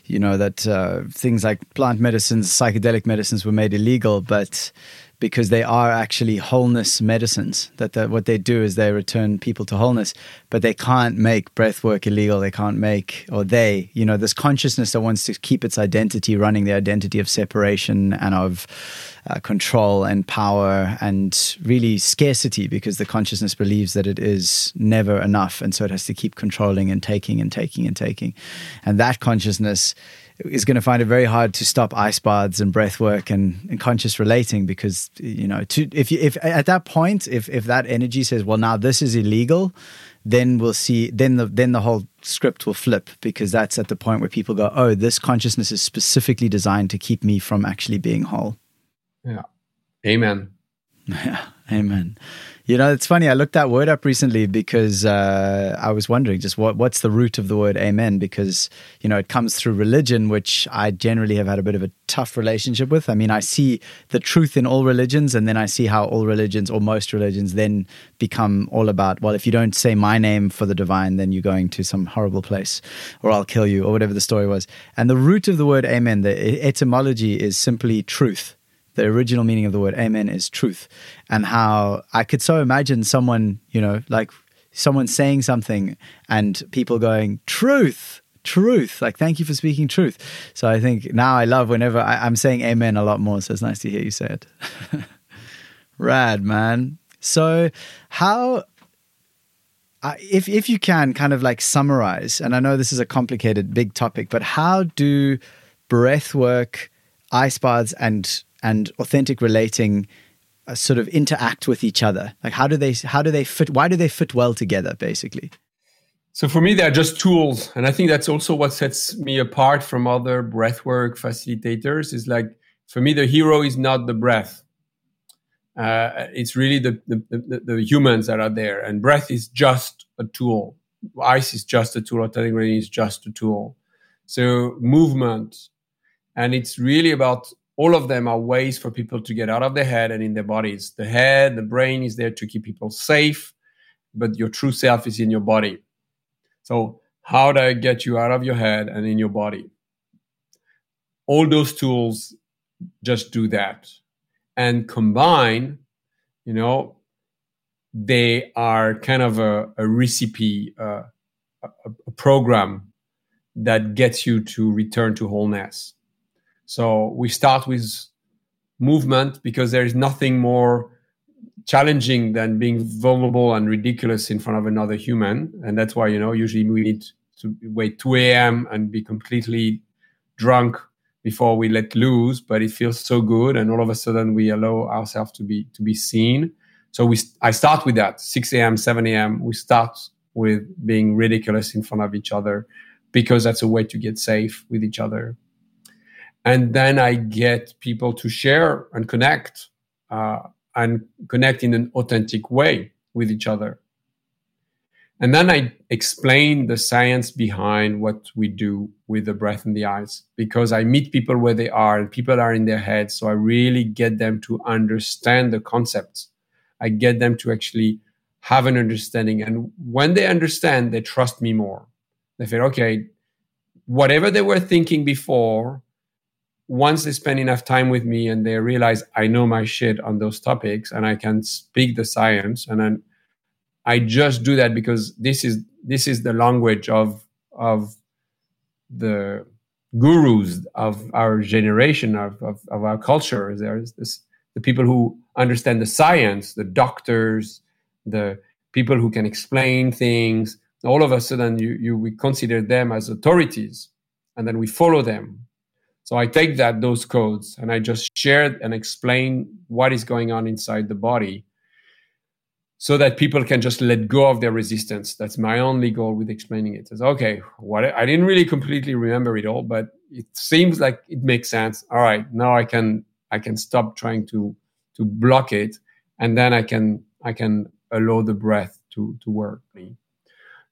you know that uh, things like plant medicines psychedelic medicines were made illegal but because they are actually wholeness medicines. That the, what they do is they return people to wholeness, but they can't make breath work illegal. They can't make, or they, you know, this consciousness that wants to keep its identity running, the identity of separation and of uh, control and power and really scarcity, because the consciousness believes that it is never enough. And so it has to keep controlling and taking and taking and taking. And that consciousness is going to find it very hard to stop ice baths and breath work and, and conscious relating because you know to if you if at that point if if that energy says well now this is illegal then we'll see then the then the whole script will flip because that's at the point where people go oh this consciousness is specifically designed to keep me from actually being whole yeah amen yeah amen you know, it's funny. I looked that word up recently because uh, I was wondering just what what's the root of the word amen? Because you know it comes through religion, which I generally have had a bit of a tough relationship with. I mean, I see the truth in all religions, and then I see how all religions or most religions then become all about well, if you don't say my name for the divine, then you're going to some horrible place, or I'll kill you, or whatever the story was. And the root of the word amen, the etymology is simply truth the original meaning of the word amen is truth. And how i could so imagine someone you know like someone saying something and people going truth truth like thank you for speaking truth. So i think now i love whenever I, am saying amen a lot more so it's nice to hear you say it. Rad man. So how uh, if if you can kind of like summarize and i know this is a complicated big topic but how do breath work ice baths and and authentic relating uh, sort of interact with each other? Like how do they how do they fit? Why do they fit well together? Basically. So for me, they're just tools, and I think that's also what sets me apart from other breathwork facilitators. Is like for me, the hero is not the breath. Uh, it's really the, the, the, the, humans that are there, and breath is just a tool. Ice is just a tool. Authentic is just a tool. So movement, and it's really about all of them are ways for people to get out of their head and in their bodies. The head, the brain is there to keep people safe, but your true self is in your body. So, how do I get you out of your head and in your body? All those tools just do that. And combine, you know, they are kind of a, a recipe, uh, a, a program that gets you to return to wholeness. So we start with movement because there is nothing more challenging than being vulnerable and ridiculous in front of another human. And that's why, you know, usually we need to wait 2 a.m. and be completely drunk before we let loose, but it feels so good. And all of a sudden we allow ourselves to be, to be seen. So we, I start with that 6 a.m., 7 a.m. We start with being ridiculous in front of each other because that's a way to get safe with each other and then I get people to share and connect uh, and connect in an authentic way with each other. And then I explain the science behind what we do with the breath and the eyes because I meet people where they are and people are in their heads. So I really get them to understand the concepts. I get them to actually have an understanding. And when they understand, they trust me more. They feel, okay, whatever they were thinking before, once they spend enough time with me and they realize I know my shit on those topics and I can speak the science and then I just do that because this is this is the language of of the gurus of our generation of, of, of our culture. There's this the people who understand the science, the doctors, the people who can explain things. All of a sudden you, you we consider them as authorities and then we follow them so I take that those codes and I just share and explain what is going on inside the body so that people can just let go of their resistance. That's my only goal with explaining it. Is okay, what I didn't really completely remember it all, but it seems like it makes sense. All right, now I can I can stop trying to to block it and then I can I can allow the breath to to work.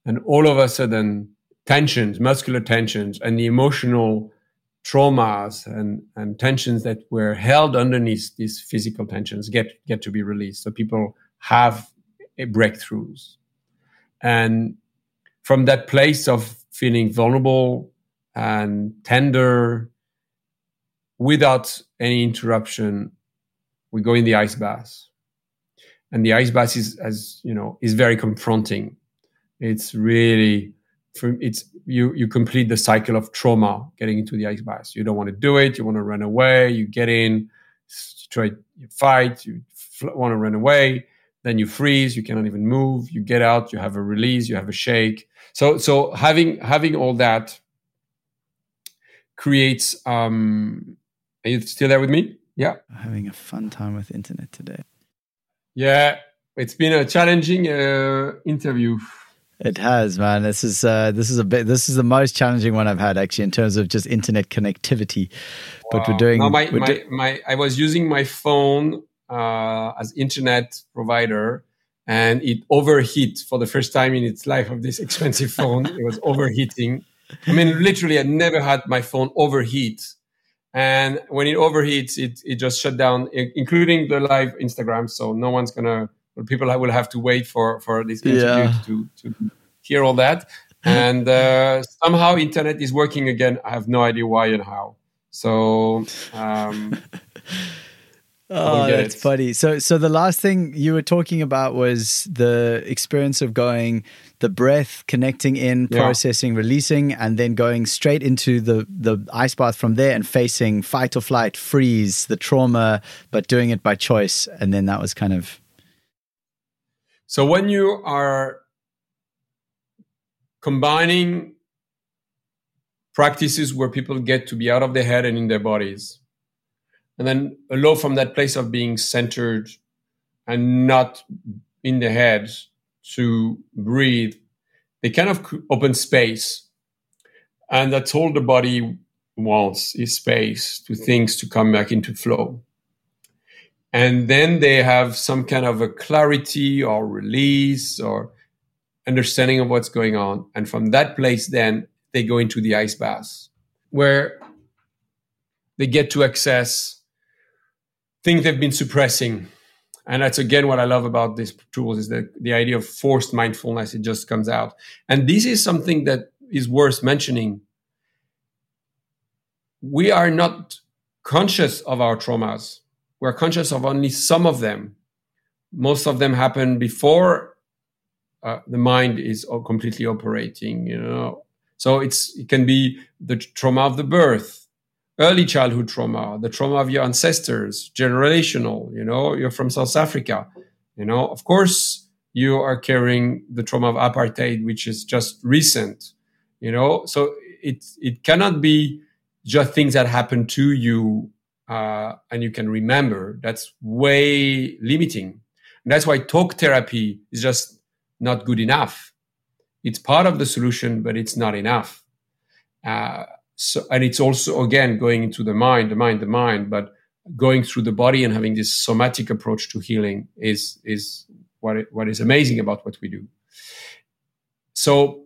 And all of a sudden tensions, muscular tensions and the emotional traumas and, and tensions that were held underneath these physical tensions get, get to be released. So people have breakthroughs. And from that place of feeling vulnerable and tender, without any interruption, we go in the ice bath. And the ice bath is, as you know, is very confronting. It's really it's you you complete the cycle of trauma getting into the ice bath. You don't want to do it. You want to run away. You get in, you try you fight. You want to run away. Then you freeze. You cannot even move. You get out. You have a release. You have a shake. So so having having all that creates. Um, are you still there with me? Yeah. Having a fun time with internet today. Yeah, it's been a challenging uh, interview. It has, man. This is uh, this is a bit. This is the most challenging one I've had actually in terms of just internet connectivity. Wow. But we're doing. No, my, we're my, do- my, I was using my phone uh, as internet provider, and it overheat for the first time in its life of this expensive phone. it was overheating. I mean, literally, I never had my phone overheat. And when it overheats, it it just shut down, including the live Instagram. So no one's gonna people will have to wait for for this interview yeah. to to hear all that. And uh, somehow internet is working again. I have no idea why and how. So. Um, Oh, that's it. funny. So, so the last thing you were talking about was the experience of going the breath, connecting in, yeah. processing, releasing, and then going straight into the the ice bath from there and facing fight or flight, freeze, the trauma, but doing it by choice. And then that was kind of so when you are combining practices where people get to be out of their head and in their bodies, and then allow from that place of being centered and not in the head to breathe, they kind of open space. And that's all the body wants is space to things to come back into flow and then they have some kind of a clarity or release or understanding of what's going on and from that place then they go into the ice bath where they get to access things they've been suppressing. And that's again what I love about these tools is that the idea of forced mindfulness, it just comes out. And this is something that is worth mentioning. We are not conscious of our traumas. We're conscious of only some of them. Most of them happen before uh, the mind is completely operating, you know. So it's it can be the trauma of the birth, early childhood trauma, the trauma of your ancestors, generational, you know, you're from South Africa, you know, of course you are carrying the trauma of apartheid, which is just recent, you know, so it, it cannot be just things that happen to you uh, and you can remember. That's way limiting. And that's why talk therapy is just not good enough. It's part of the solution, but it's not enough. Uh, so, and it's also again going into the mind, the mind, the mind, but going through the body and having this somatic approach to healing is is what it, what is amazing about what we do. So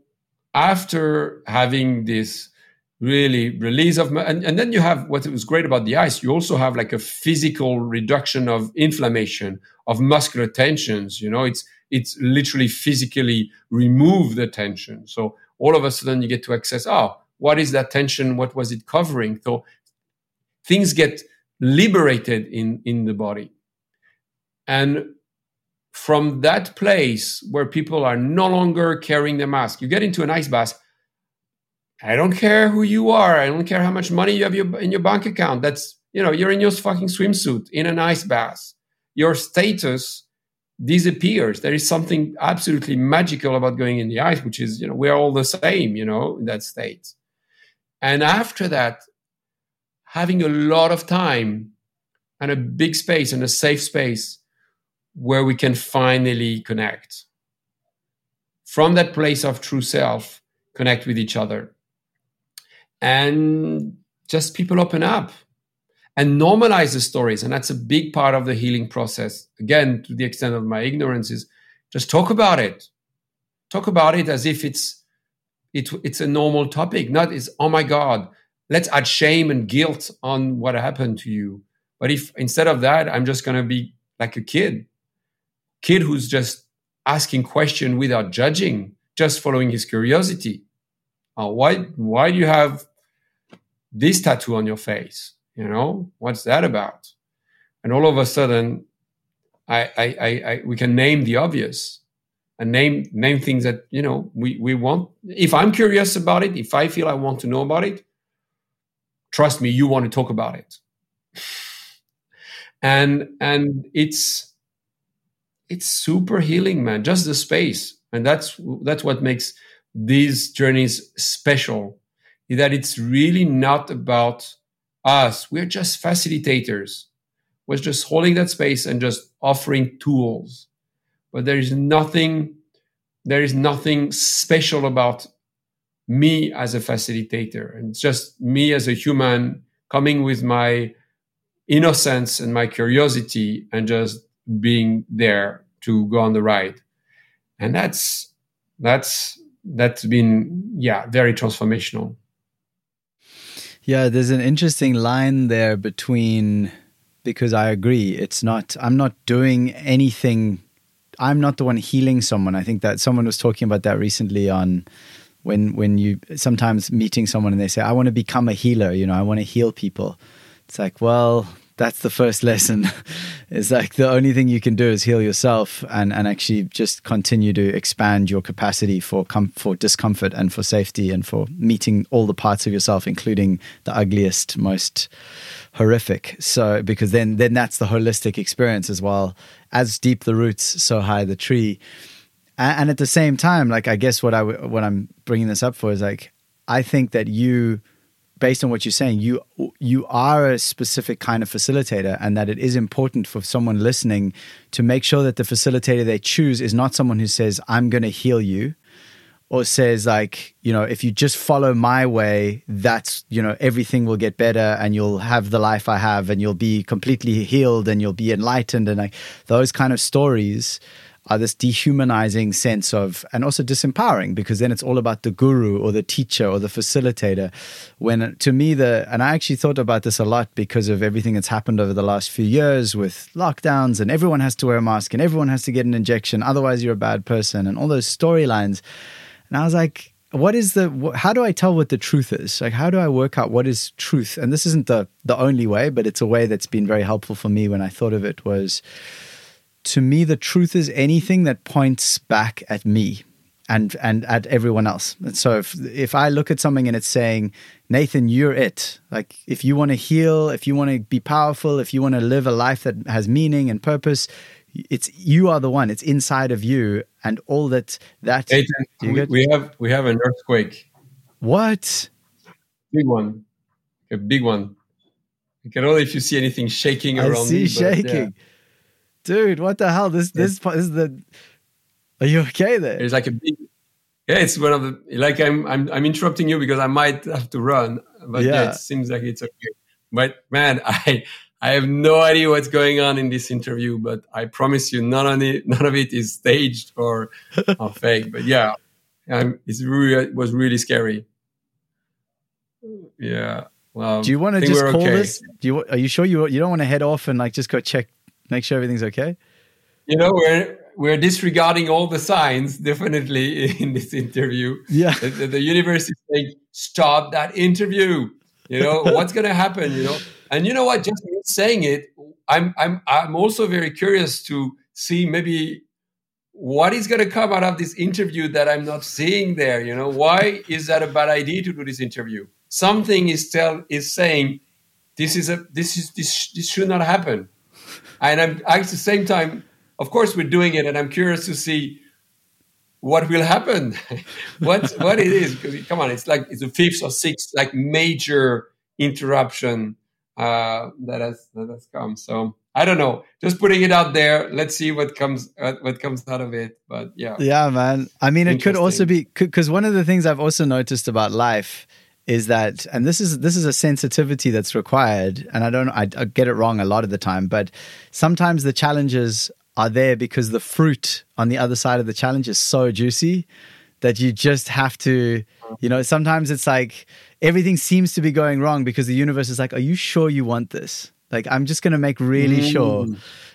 after having this really release of and, and then you have what was great about the ice you also have like a physical reduction of inflammation of muscular tensions you know it's it's literally physically remove the tension. So all of a sudden you get to access oh what is that tension? What was it covering? So things get liberated in in the body. And from that place where people are no longer carrying the mask you get into an ice bath i don't care who you are. I don't care how much money you have in your bank account. That's you know you're in your fucking swimsuit in an ice bath. Your status disappears. There is something absolutely magical about going in the ice which is you know we're all the same you know in that state. And after that, having a lot of time and a big space and a safe space where we can finally connect. From that place of true self, connect with each other. And just people open up and normalize the stories. And that's a big part of the healing process. Again, to the extent of my ignorance, is just talk about it. Talk about it as if it's it, it's a normal topic. Not is oh my god, let's add shame and guilt on what happened to you. But if instead of that, I'm just gonna be like a kid, kid who's just asking question without judging, just following his curiosity. Uh, why why do you have this tattoo on your face? You know what's that about? And all of a sudden, I, I, I, I we can name the obvious and name name things that you know we we want if i'm curious about it if i feel i want to know about it trust me you want to talk about it and and it's it's super healing man just the space and that's that's what makes these journeys special is that it's really not about us. We're just facilitators. We're just holding that space and just offering tools. But there is nothing there is nothing special about me as a facilitator. And it's just me as a human coming with my innocence and my curiosity and just being there to go on the ride. And that's that's that's been yeah very transformational yeah there's an interesting line there between because i agree it's not i'm not doing anything I'm not the one healing someone. I think that someone was talking about that recently on when when you sometimes meeting someone and they say, I want to become a healer, you know, I want to heal people. It's like, well, that's the first lesson. it's like the only thing you can do is heal yourself and, and actually just continue to expand your capacity for com- for discomfort and for safety and for meeting all the parts of yourself, including the ugliest, most horrific. So because then then that's the holistic experience as well. As deep the roots, so high the tree. And, and at the same time, like I guess what I what I'm bringing this up for is like I think that you based on what you're saying, you you are a specific kind of facilitator, and that it is important for someone listening to make sure that the facilitator they choose is not someone who says, "I'm going to heal you," or says like you know if you just follow my way that's you know everything will get better and you'll have the life i have and you'll be completely healed and you'll be enlightened and like those kind of stories are this dehumanizing sense of, and also disempowering because then it's all about the guru or the teacher or the facilitator. When to me, the, and I actually thought about this a lot because of everything that's happened over the last few years with lockdowns and everyone has to wear a mask and everyone has to get an injection. Otherwise, you're a bad person and all those storylines. And I was like, what is the how do i tell what the truth is like how do i work out what is truth and this isn't the the only way but it's a way that's been very helpful for me when i thought of it was to me the truth is anything that points back at me and and at everyone else. And so if if i look at something and it's saying nathan you're it. Like if you want to heal if you want to be powerful if you want to live a life that has meaning and purpose it's you are the one. It's inside of you and all that that Nathan, we, we have we have an earthquake. What? Big one. A big one. You can only if you see anything shaking around I see me, shaking yeah dude, what the hell? This this, this is the. Are you okay there? It's like a big. Yeah, it's one of the like I'm I'm I'm interrupting you because I might have to run, but yeah, yeah it seems like it's okay. But man, I I have no idea what's going on in this interview, but I promise you, none of it none of it is staged or, or fake. But yeah, um, it's really it was really scary. Yeah. Well, do you want to just call okay. this? Do you are you sure you you don't want to head off and like just go check make sure everything's okay? You know, we're we're disregarding all the signs definitely in this interview. Yeah, the, the, the universe is saying, "Stop that interview." You know what's going to happen. You know, and you know what? Just saying it, I'm I'm I'm also very curious to see maybe what is going to come out of this interview that I'm not seeing there. You know, why is that a bad idea to do this interview? Something is tell is saying this is a this is this this should not happen and I'm at the same time, of course, we're doing it, and I'm curious to see what will happen, what what it is. Because come on, it's like it's the fifth or sixth like major interruption uh, that has that has come. So I don't know. Just putting it out there. Let's see what comes uh, what comes out of it. But yeah, yeah, man. I mean, it could also be because one of the things I've also noticed about life is that and this is this is a sensitivity that's required and i don't I, I, get it wrong a lot of the time but sometimes the challenges are there because the fruit on the other side of the challenge is so juicy that you just have to you know sometimes it's like everything seems to be going wrong because the universe is like are you sure you want this like i'm just going to make really mm. sure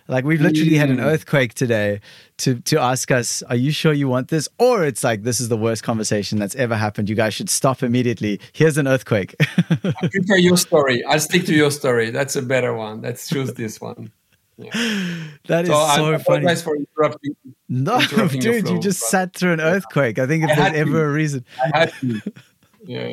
like we've literally mm. had an mm. earthquake today to to ask us, "Are you sure you want this?" Or it's like, "This is the worst conversation that's ever happened. You guys should stop immediately. Here's an earthquake." I prefer your story. I'll stick to your story. That's a better one. Let's choose this one. Yeah. That is so, so I funny. for interrupting. No, interrupting dude, you just sat through an earthquake. I think if there's ever a reason. Yeah,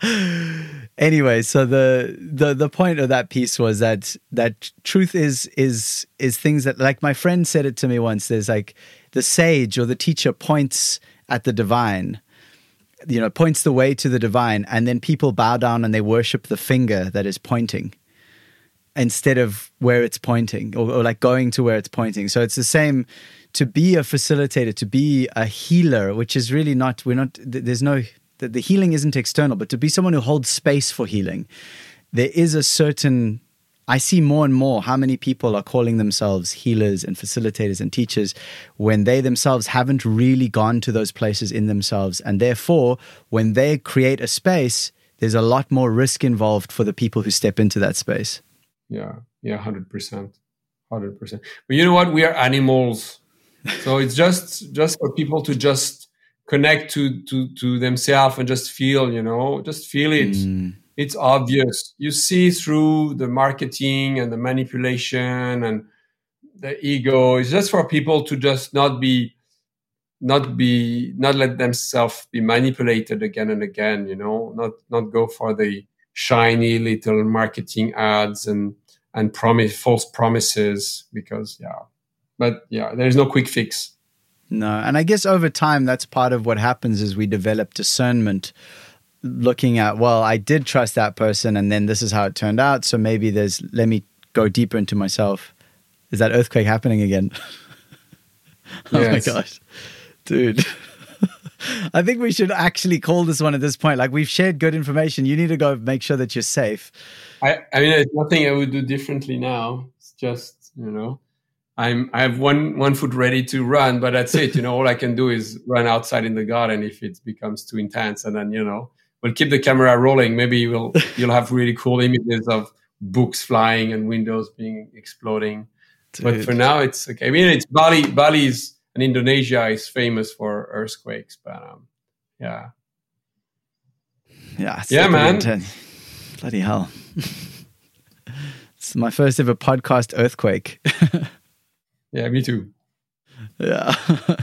yeah anyway so the the the point of that piece was that that truth is is is things that like my friend said it to me once there's like the sage or the teacher points at the divine you know points the way to the divine and then people bow down and they worship the finger that is pointing instead of where it's pointing or, or like going to where it's pointing. So it's the same to be a facilitator to be a healer which is really not we're not there's no that the healing isn't external, but to be someone who holds space for healing, there is a certain I see more and more how many people are calling themselves healers and facilitators and teachers when they themselves haven't really gone to those places in themselves. And therefore, when they create a space, there's a lot more risk involved for the people who step into that space. Yeah, yeah, 100%. 100%. But you know what? We are animals. So it's just just for people to just connect to to to themselves and just feel you know just feel it. Mm. it's obvious. You see through the marketing and the manipulation and the ego. It's just for people to just not be not be not let themselves be manipulated again and again you know not not go for the shiny little marketing ads and and promise false promises because yeah. But yeah there's no quick fix no, and I guess over time, that's part of what happens is we develop discernment looking at, well, I did trust that person and then this is how it turned out. So maybe there's, let me go deeper into myself. Is that earthquake happening again? oh yes. my gosh. Dude. I think we should actually call this one at this point. Like we've shared good information. You need to go make sure that you're safe. I, I mean, there's nothing I would do differently now. It's just, you know, I'm I have one one foot ready to run, but that's it. You know, all I can do is run outside in the garden if it becomes too intense, and then you know we'll keep the camera rolling. Maybe you'll you'll have really cool images of books flying and windows being exploding. Dude. But for now, it's okay. I mean, it's Bali. Bali is and Indonesia is famous for earthquakes, but um, yeah, yeah, yeah, man, intense. bloody hell. it's my first ever podcast earthquake. Yeah, me too. Yeah.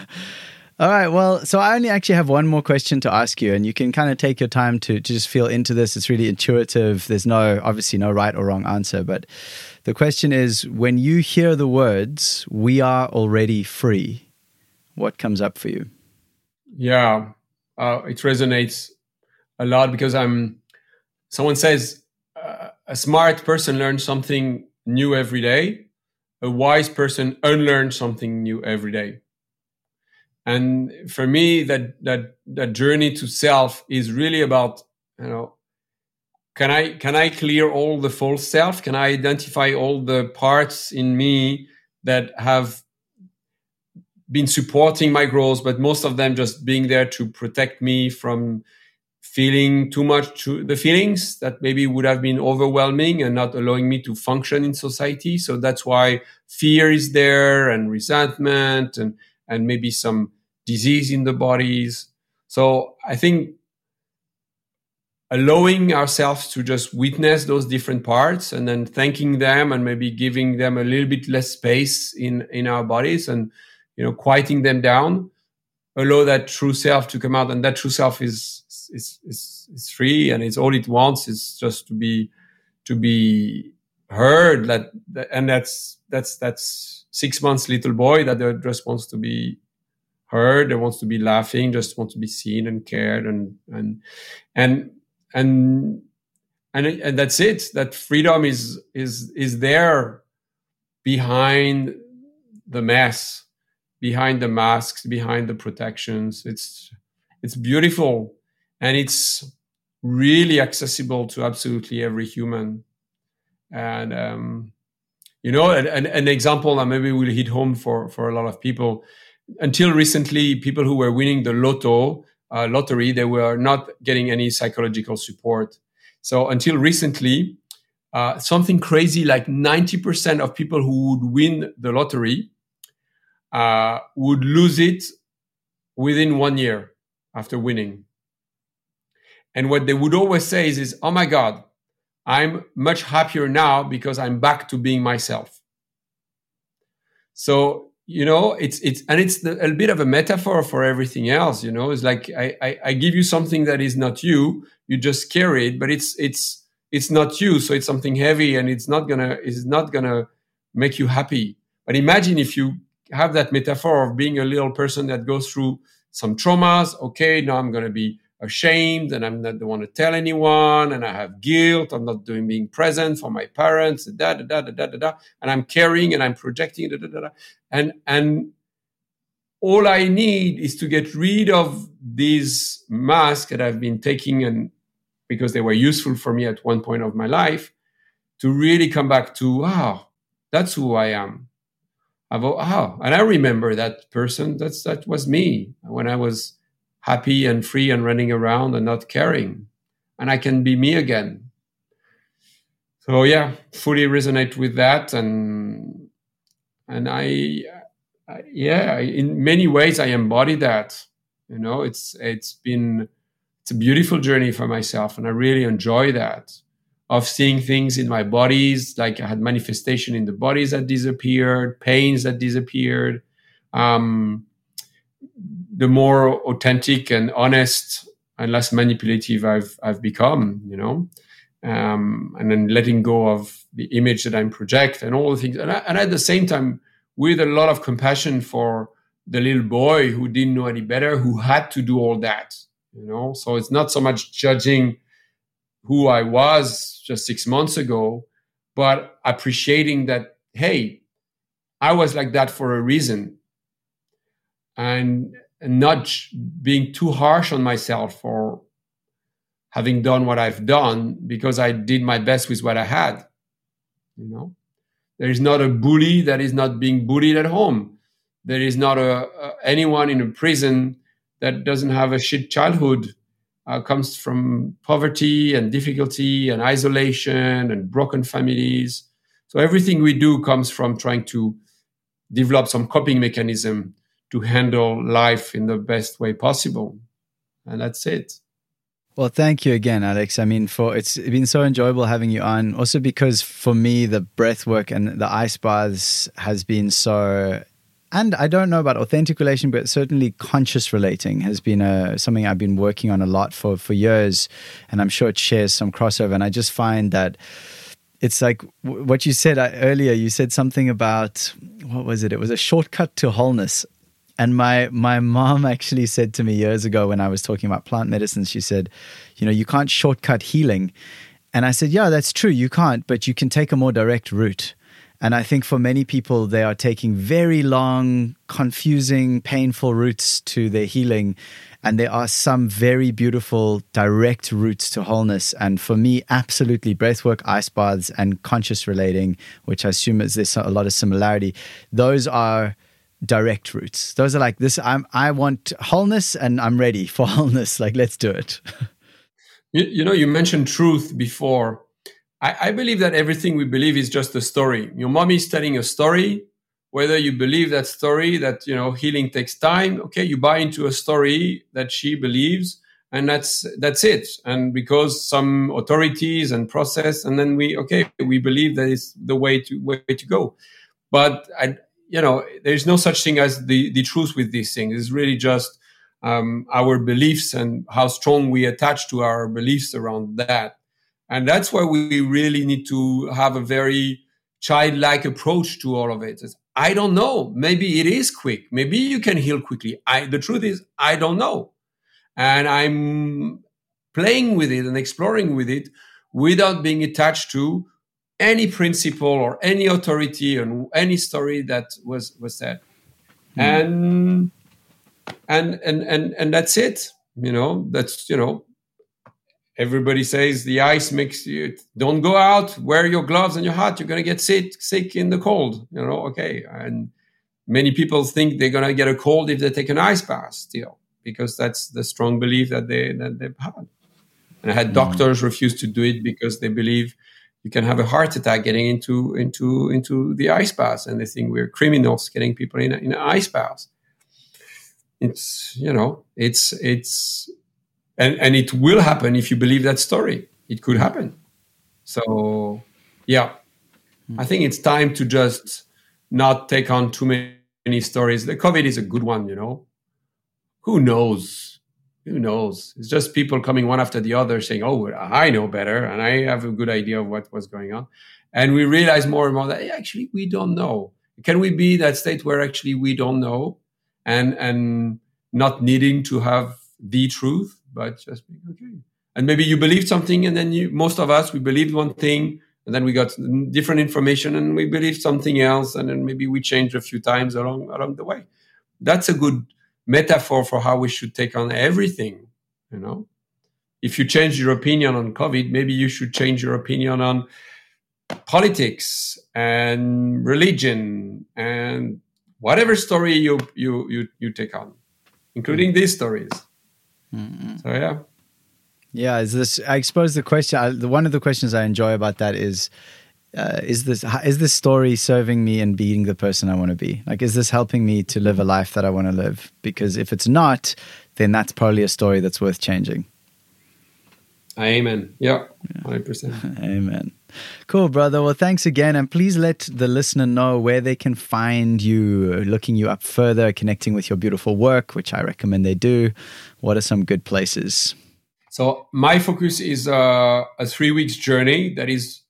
All right. Well, so I only actually have one more question to ask you, and you can kind of take your time to, to just feel into this. It's really intuitive. There's no, obviously, no right or wrong answer. But the question is when you hear the words, we are already free, what comes up for you? Yeah, uh, it resonates a lot because I'm, someone says, uh, a smart person learns something new every day a wise person unlearn something new every day. And for me, that that that journey to self is really about you know can I can I clear all the false self? Can I identify all the parts in me that have been supporting my growth, but most of them just being there to protect me from feeling too much to the feelings that maybe would have been overwhelming and not allowing me to function in society. So that's why fear is there and resentment and, and maybe some disease in the bodies. So I think allowing ourselves to just witness those different parts and then thanking them and maybe giving them a little bit less space in, in our bodies and, you know, quieting them down, allow that true self to come out. And that true self is, is, is free and it's all it wants is just to be, to be heard that, and that's, that's, that's six months little boy that just wants to be heard, that wants to be laughing, just wants to be seen and cared and, and, and, and, and, and that's it. That freedom is, is, is there behind the mess, behind the masks, behind the protections. It's, it's beautiful and it's really accessible to absolutely every human. And um, you know, an, an example that maybe will hit home for for a lot of people. Until recently, people who were winning the lotto uh, lottery, they were not getting any psychological support. So until recently, uh, something crazy like 90% of people who would win the lottery uh, would lose it within one year after winning. And what they would always say is, is, oh my God, I'm much happier now because I'm back to being myself. So, you know, it's, it's, and it's the, a bit of a metaphor for everything else, you know, it's like, I, I, I give you something that is not you, you just carry it, but it's, it's, it's not you. So it's something heavy and it's not gonna, it's not gonna make you happy. But imagine if you have that metaphor of being a little person that goes through some traumas. Okay, now I'm going to be ashamed and I'm not the one to tell anyone and I have guilt. I'm not doing being present for my parents, da da da da da da, da and I'm carrying and I'm projecting, da, da, da, da. and and all I need is to get rid of these masks that I've been taking and because they were useful for me at one point of my life to really come back to wow, that's who I am. I've, oh, and I remember that person. That's that was me when I was happy and free and running around and not caring. And I can be me again. So yeah, fully resonate with that. And, and I, I yeah, in many ways I embody that. You know, it's, it's been, it's a beautiful journey for myself. And I really enjoy that of seeing things in my bodies. Like I had manifestation in the bodies that disappeared, pains that disappeared. Um, the more authentic and honest and less manipulative I've I've become, you know, um, and then letting go of the image that I'm project and all the things, and, I, and at the same time with a lot of compassion for the little boy who didn't know any better, who had to do all that, you know. So it's not so much judging who I was just six months ago, but appreciating that hey, I was like that for a reason, and and not being too harsh on myself for having done what I've done because I did my best with what I had, you know. There is not a bully that is not being bullied at home. There is not a, a anyone in a prison that doesn't have a shit childhood. Uh, comes from poverty and difficulty and isolation and broken families. So everything we do comes from trying to develop some coping mechanism to handle life in the best way possible. And that's it. Well, thank you again, Alex. I mean, for it's been so enjoyable having you on. Also, because for me, the breath work and the ice baths has been so. And I don't know about authentic relation, but certainly conscious relating has been a, something I've been working on a lot for for years, and I'm sure it shares some crossover. And I just find that it's like what you said uh, earlier. You said something about what was it? It was a shortcut to wholeness. And my my mom actually said to me years ago when I was talking about plant medicine, she said, you know, you can't shortcut healing. And I said, yeah, that's true, you can't, but you can take a more direct route. And I think for many people, they are taking very long, confusing, painful routes to their healing. And there are some very beautiful, direct routes to wholeness. And for me, absolutely breathwork, ice baths, and conscious relating, which I assume is there's a lot of similarity. Those are direct routes. Those are like this. I'm I want wholeness, and I'm ready for wholeness. Like let's do it. you, you know, you mentioned truth before. I, I believe that everything we believe is just a story. Your mommy is telling a story. Whether you believe that story, that you know healing takes time, okay, you buy into a story that she believes, and that's that's it. And because some authorities and process, and then we okay, we believe that is the way to way to go. But I, you know, there's no such thing as the the truth with these things. It's really just um, our beliefs and how strong we attach to our beliefs around that. And that's why we really need to have a very childlike approach to all of it. It's, I don't know. Maybe it is quick. Maybe you can heal quickly. I, the truth is, I don't know. And I'm playing with it and exploring with it without being attached to any principle or any authority and any story that was, was said. Mm. And, and, and, and, and that's it. You know, that's, you know, everybody says the ice makes you don't go out wear your gloves and your hat you're going to get sick sick in the cold you know okay and many people think they're going to get a cold if they take an ice bath still because that's the strong belief that they that they've had and i had mm. doctors refuse to do it because they believe you can have a heart attack getting into into into the ice bath and they think we're criminals getting people in, in an ice bath it's you know it's it's and and it will happen if you believe that story. It could happen. So yeah. Hmm. I think it's time to just not take on too many stories. The covid is a good one you know. Who knows who knows it's just people coming one after the other saying oh i know better and i have a good idea of what was going on and we realize more and more that hey, actually we don't know can we be that state where actually we don't know and and not needing to have the truth but just being okay. And maybe you believed something, and then you, most of us, we believed one thing, and then we got different information, and we believed something else, and then maybe we changed a few times along along the way. That's a good metaphor for how we should take on everything. You know, if you change your opinion on COVID, maybe you should change your opinion on politics and religion and whatever story you you you, you take on, including these stories. Mm-hmm. So yeah. Yeah, is this? I suppose the question, the one of the questions I enjoy about that is, uh, is this is this story serving me and being the person I want to be? Like, is this helping me to live a life that I want to live? Because if it's not, then that's probably a story that's worth changing. Amen. Yeah, hundred percent. Amen. Cool, brother. Well, thanks again. And please let the listener know where they can find you, looking you up further, connecting with your beautiful work, which I recommend they do. What are some good places? So, my focus is uh, a three weeks journey that is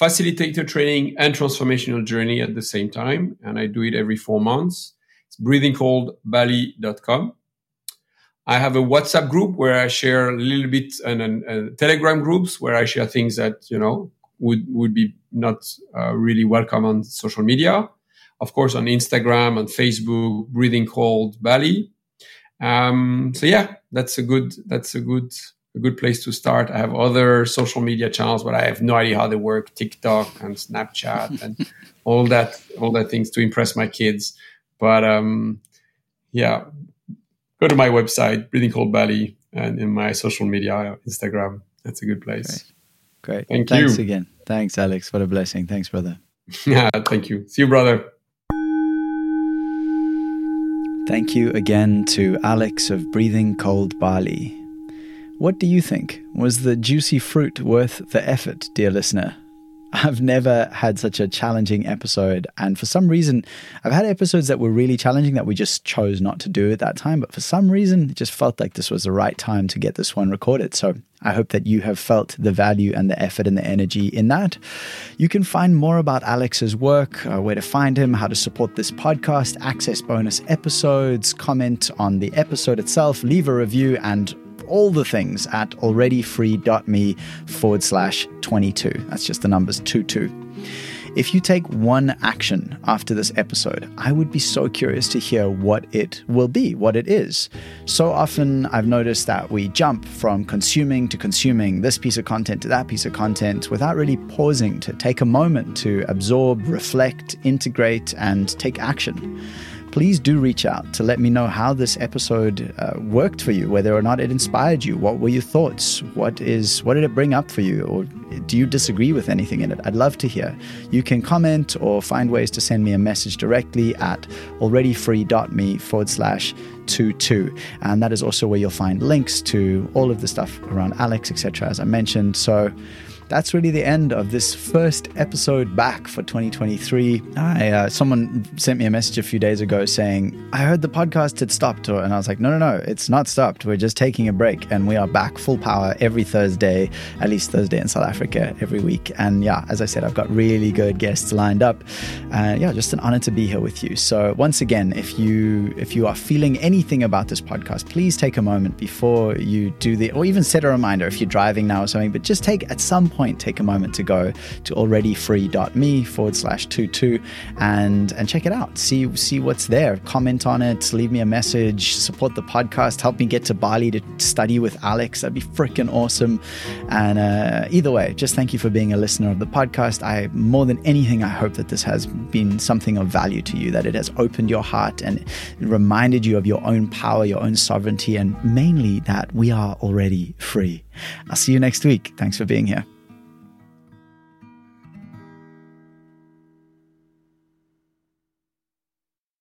facilitator training and transformational journey at the same time. And I do it every four months. It's breathingcoldbali.com. I have a WhatsApp group where I share a little bit and, and, and Telegram groups where I share things that, you know, would would be not uh, really welcome on social media. Of course, on Instagram, and Facebook, breathing cold Bali. Um, so yeah, that's a good that's a good a good place to start. I have other social media channels, but I have no idea how they work: TikTok and Snapchat and all that, all that things to impress my kids. But um, yeah, go to my website, Breathing Cold Bali, and in my social media, Instagram. That's a good place. Great. Great. Thank Thanks you. again. Thanks, Alex. What a blessing. Thanks, brother. yeah, thank you. See you, brother. Thank you again to Alex of Breathing Cold Bali. What do you think? Was the juicy fruit worth the effort, dear listener? I've never had such a challenging episode. And for some reason, I've had episodes that were really challenging that we just chose not to do at that time. But for some reason, it just felt like this was the right time to get this one recorded. So I hope that you have felt the value and the effort and the energy in that. You can find more about Alex's work, uh, where to find him, how to support this podcast, access bonus episodes, comment on the episode itself, leave a review, and all the things at alreadyfree.me forward slash 22. That's just the numbers 22. If you take one action after this episode, I would be so curious to hear what it will be, what it is. So often I've noticed that we jump from consuming to consuming this piece of content to that piece of content without really pausing to take a moment to absorb, reflect, integrate, and take action please do reach out to let me know how this episode uh, worked for you, whether or not it inspired you. What were your thoughts? What is what did it bring up for you, or do you disagree with anything in it? I'd love to hear. You can comment or find ways to send me a message directly at alreadyfree.me forward slash two two, and that is also where you'll find links to all of the stuff around Alex, etc. As I mentioned, so that's really the end of this first episode back for 2023. I uh, someone sent me a message a few days ago saying I heard the podcast had stopped, and I was like, no, no, no, it's not stopped. We're just taking a break, and we are back full power every Thursday, at least Thursday in South Africa every week. And yeah, as I said, I've got really good guests lined up. Uh, yeah, just an honor to be here with you. So once again, if you if you are feeling anything about this podcast, please take a moment before you do the, or even set a reminder if you're driving now or something. But just take at some point point, take a moment to go to alreadyfree.me forward slash two two and and check it out. See see what's there. Comment on it. Leave me a message. Support the podcast. Help me get to Bali to study with Alex. That'd be freaking awesome. And uh, either way, just thank you for being a listener of the podcast. I more than anything, I hope that this has been something of value to you. That it has opened your heart and reminded you of your own power, your own sovereignty, and mainly that we are already free. I'll see you next week. Thanks for being here.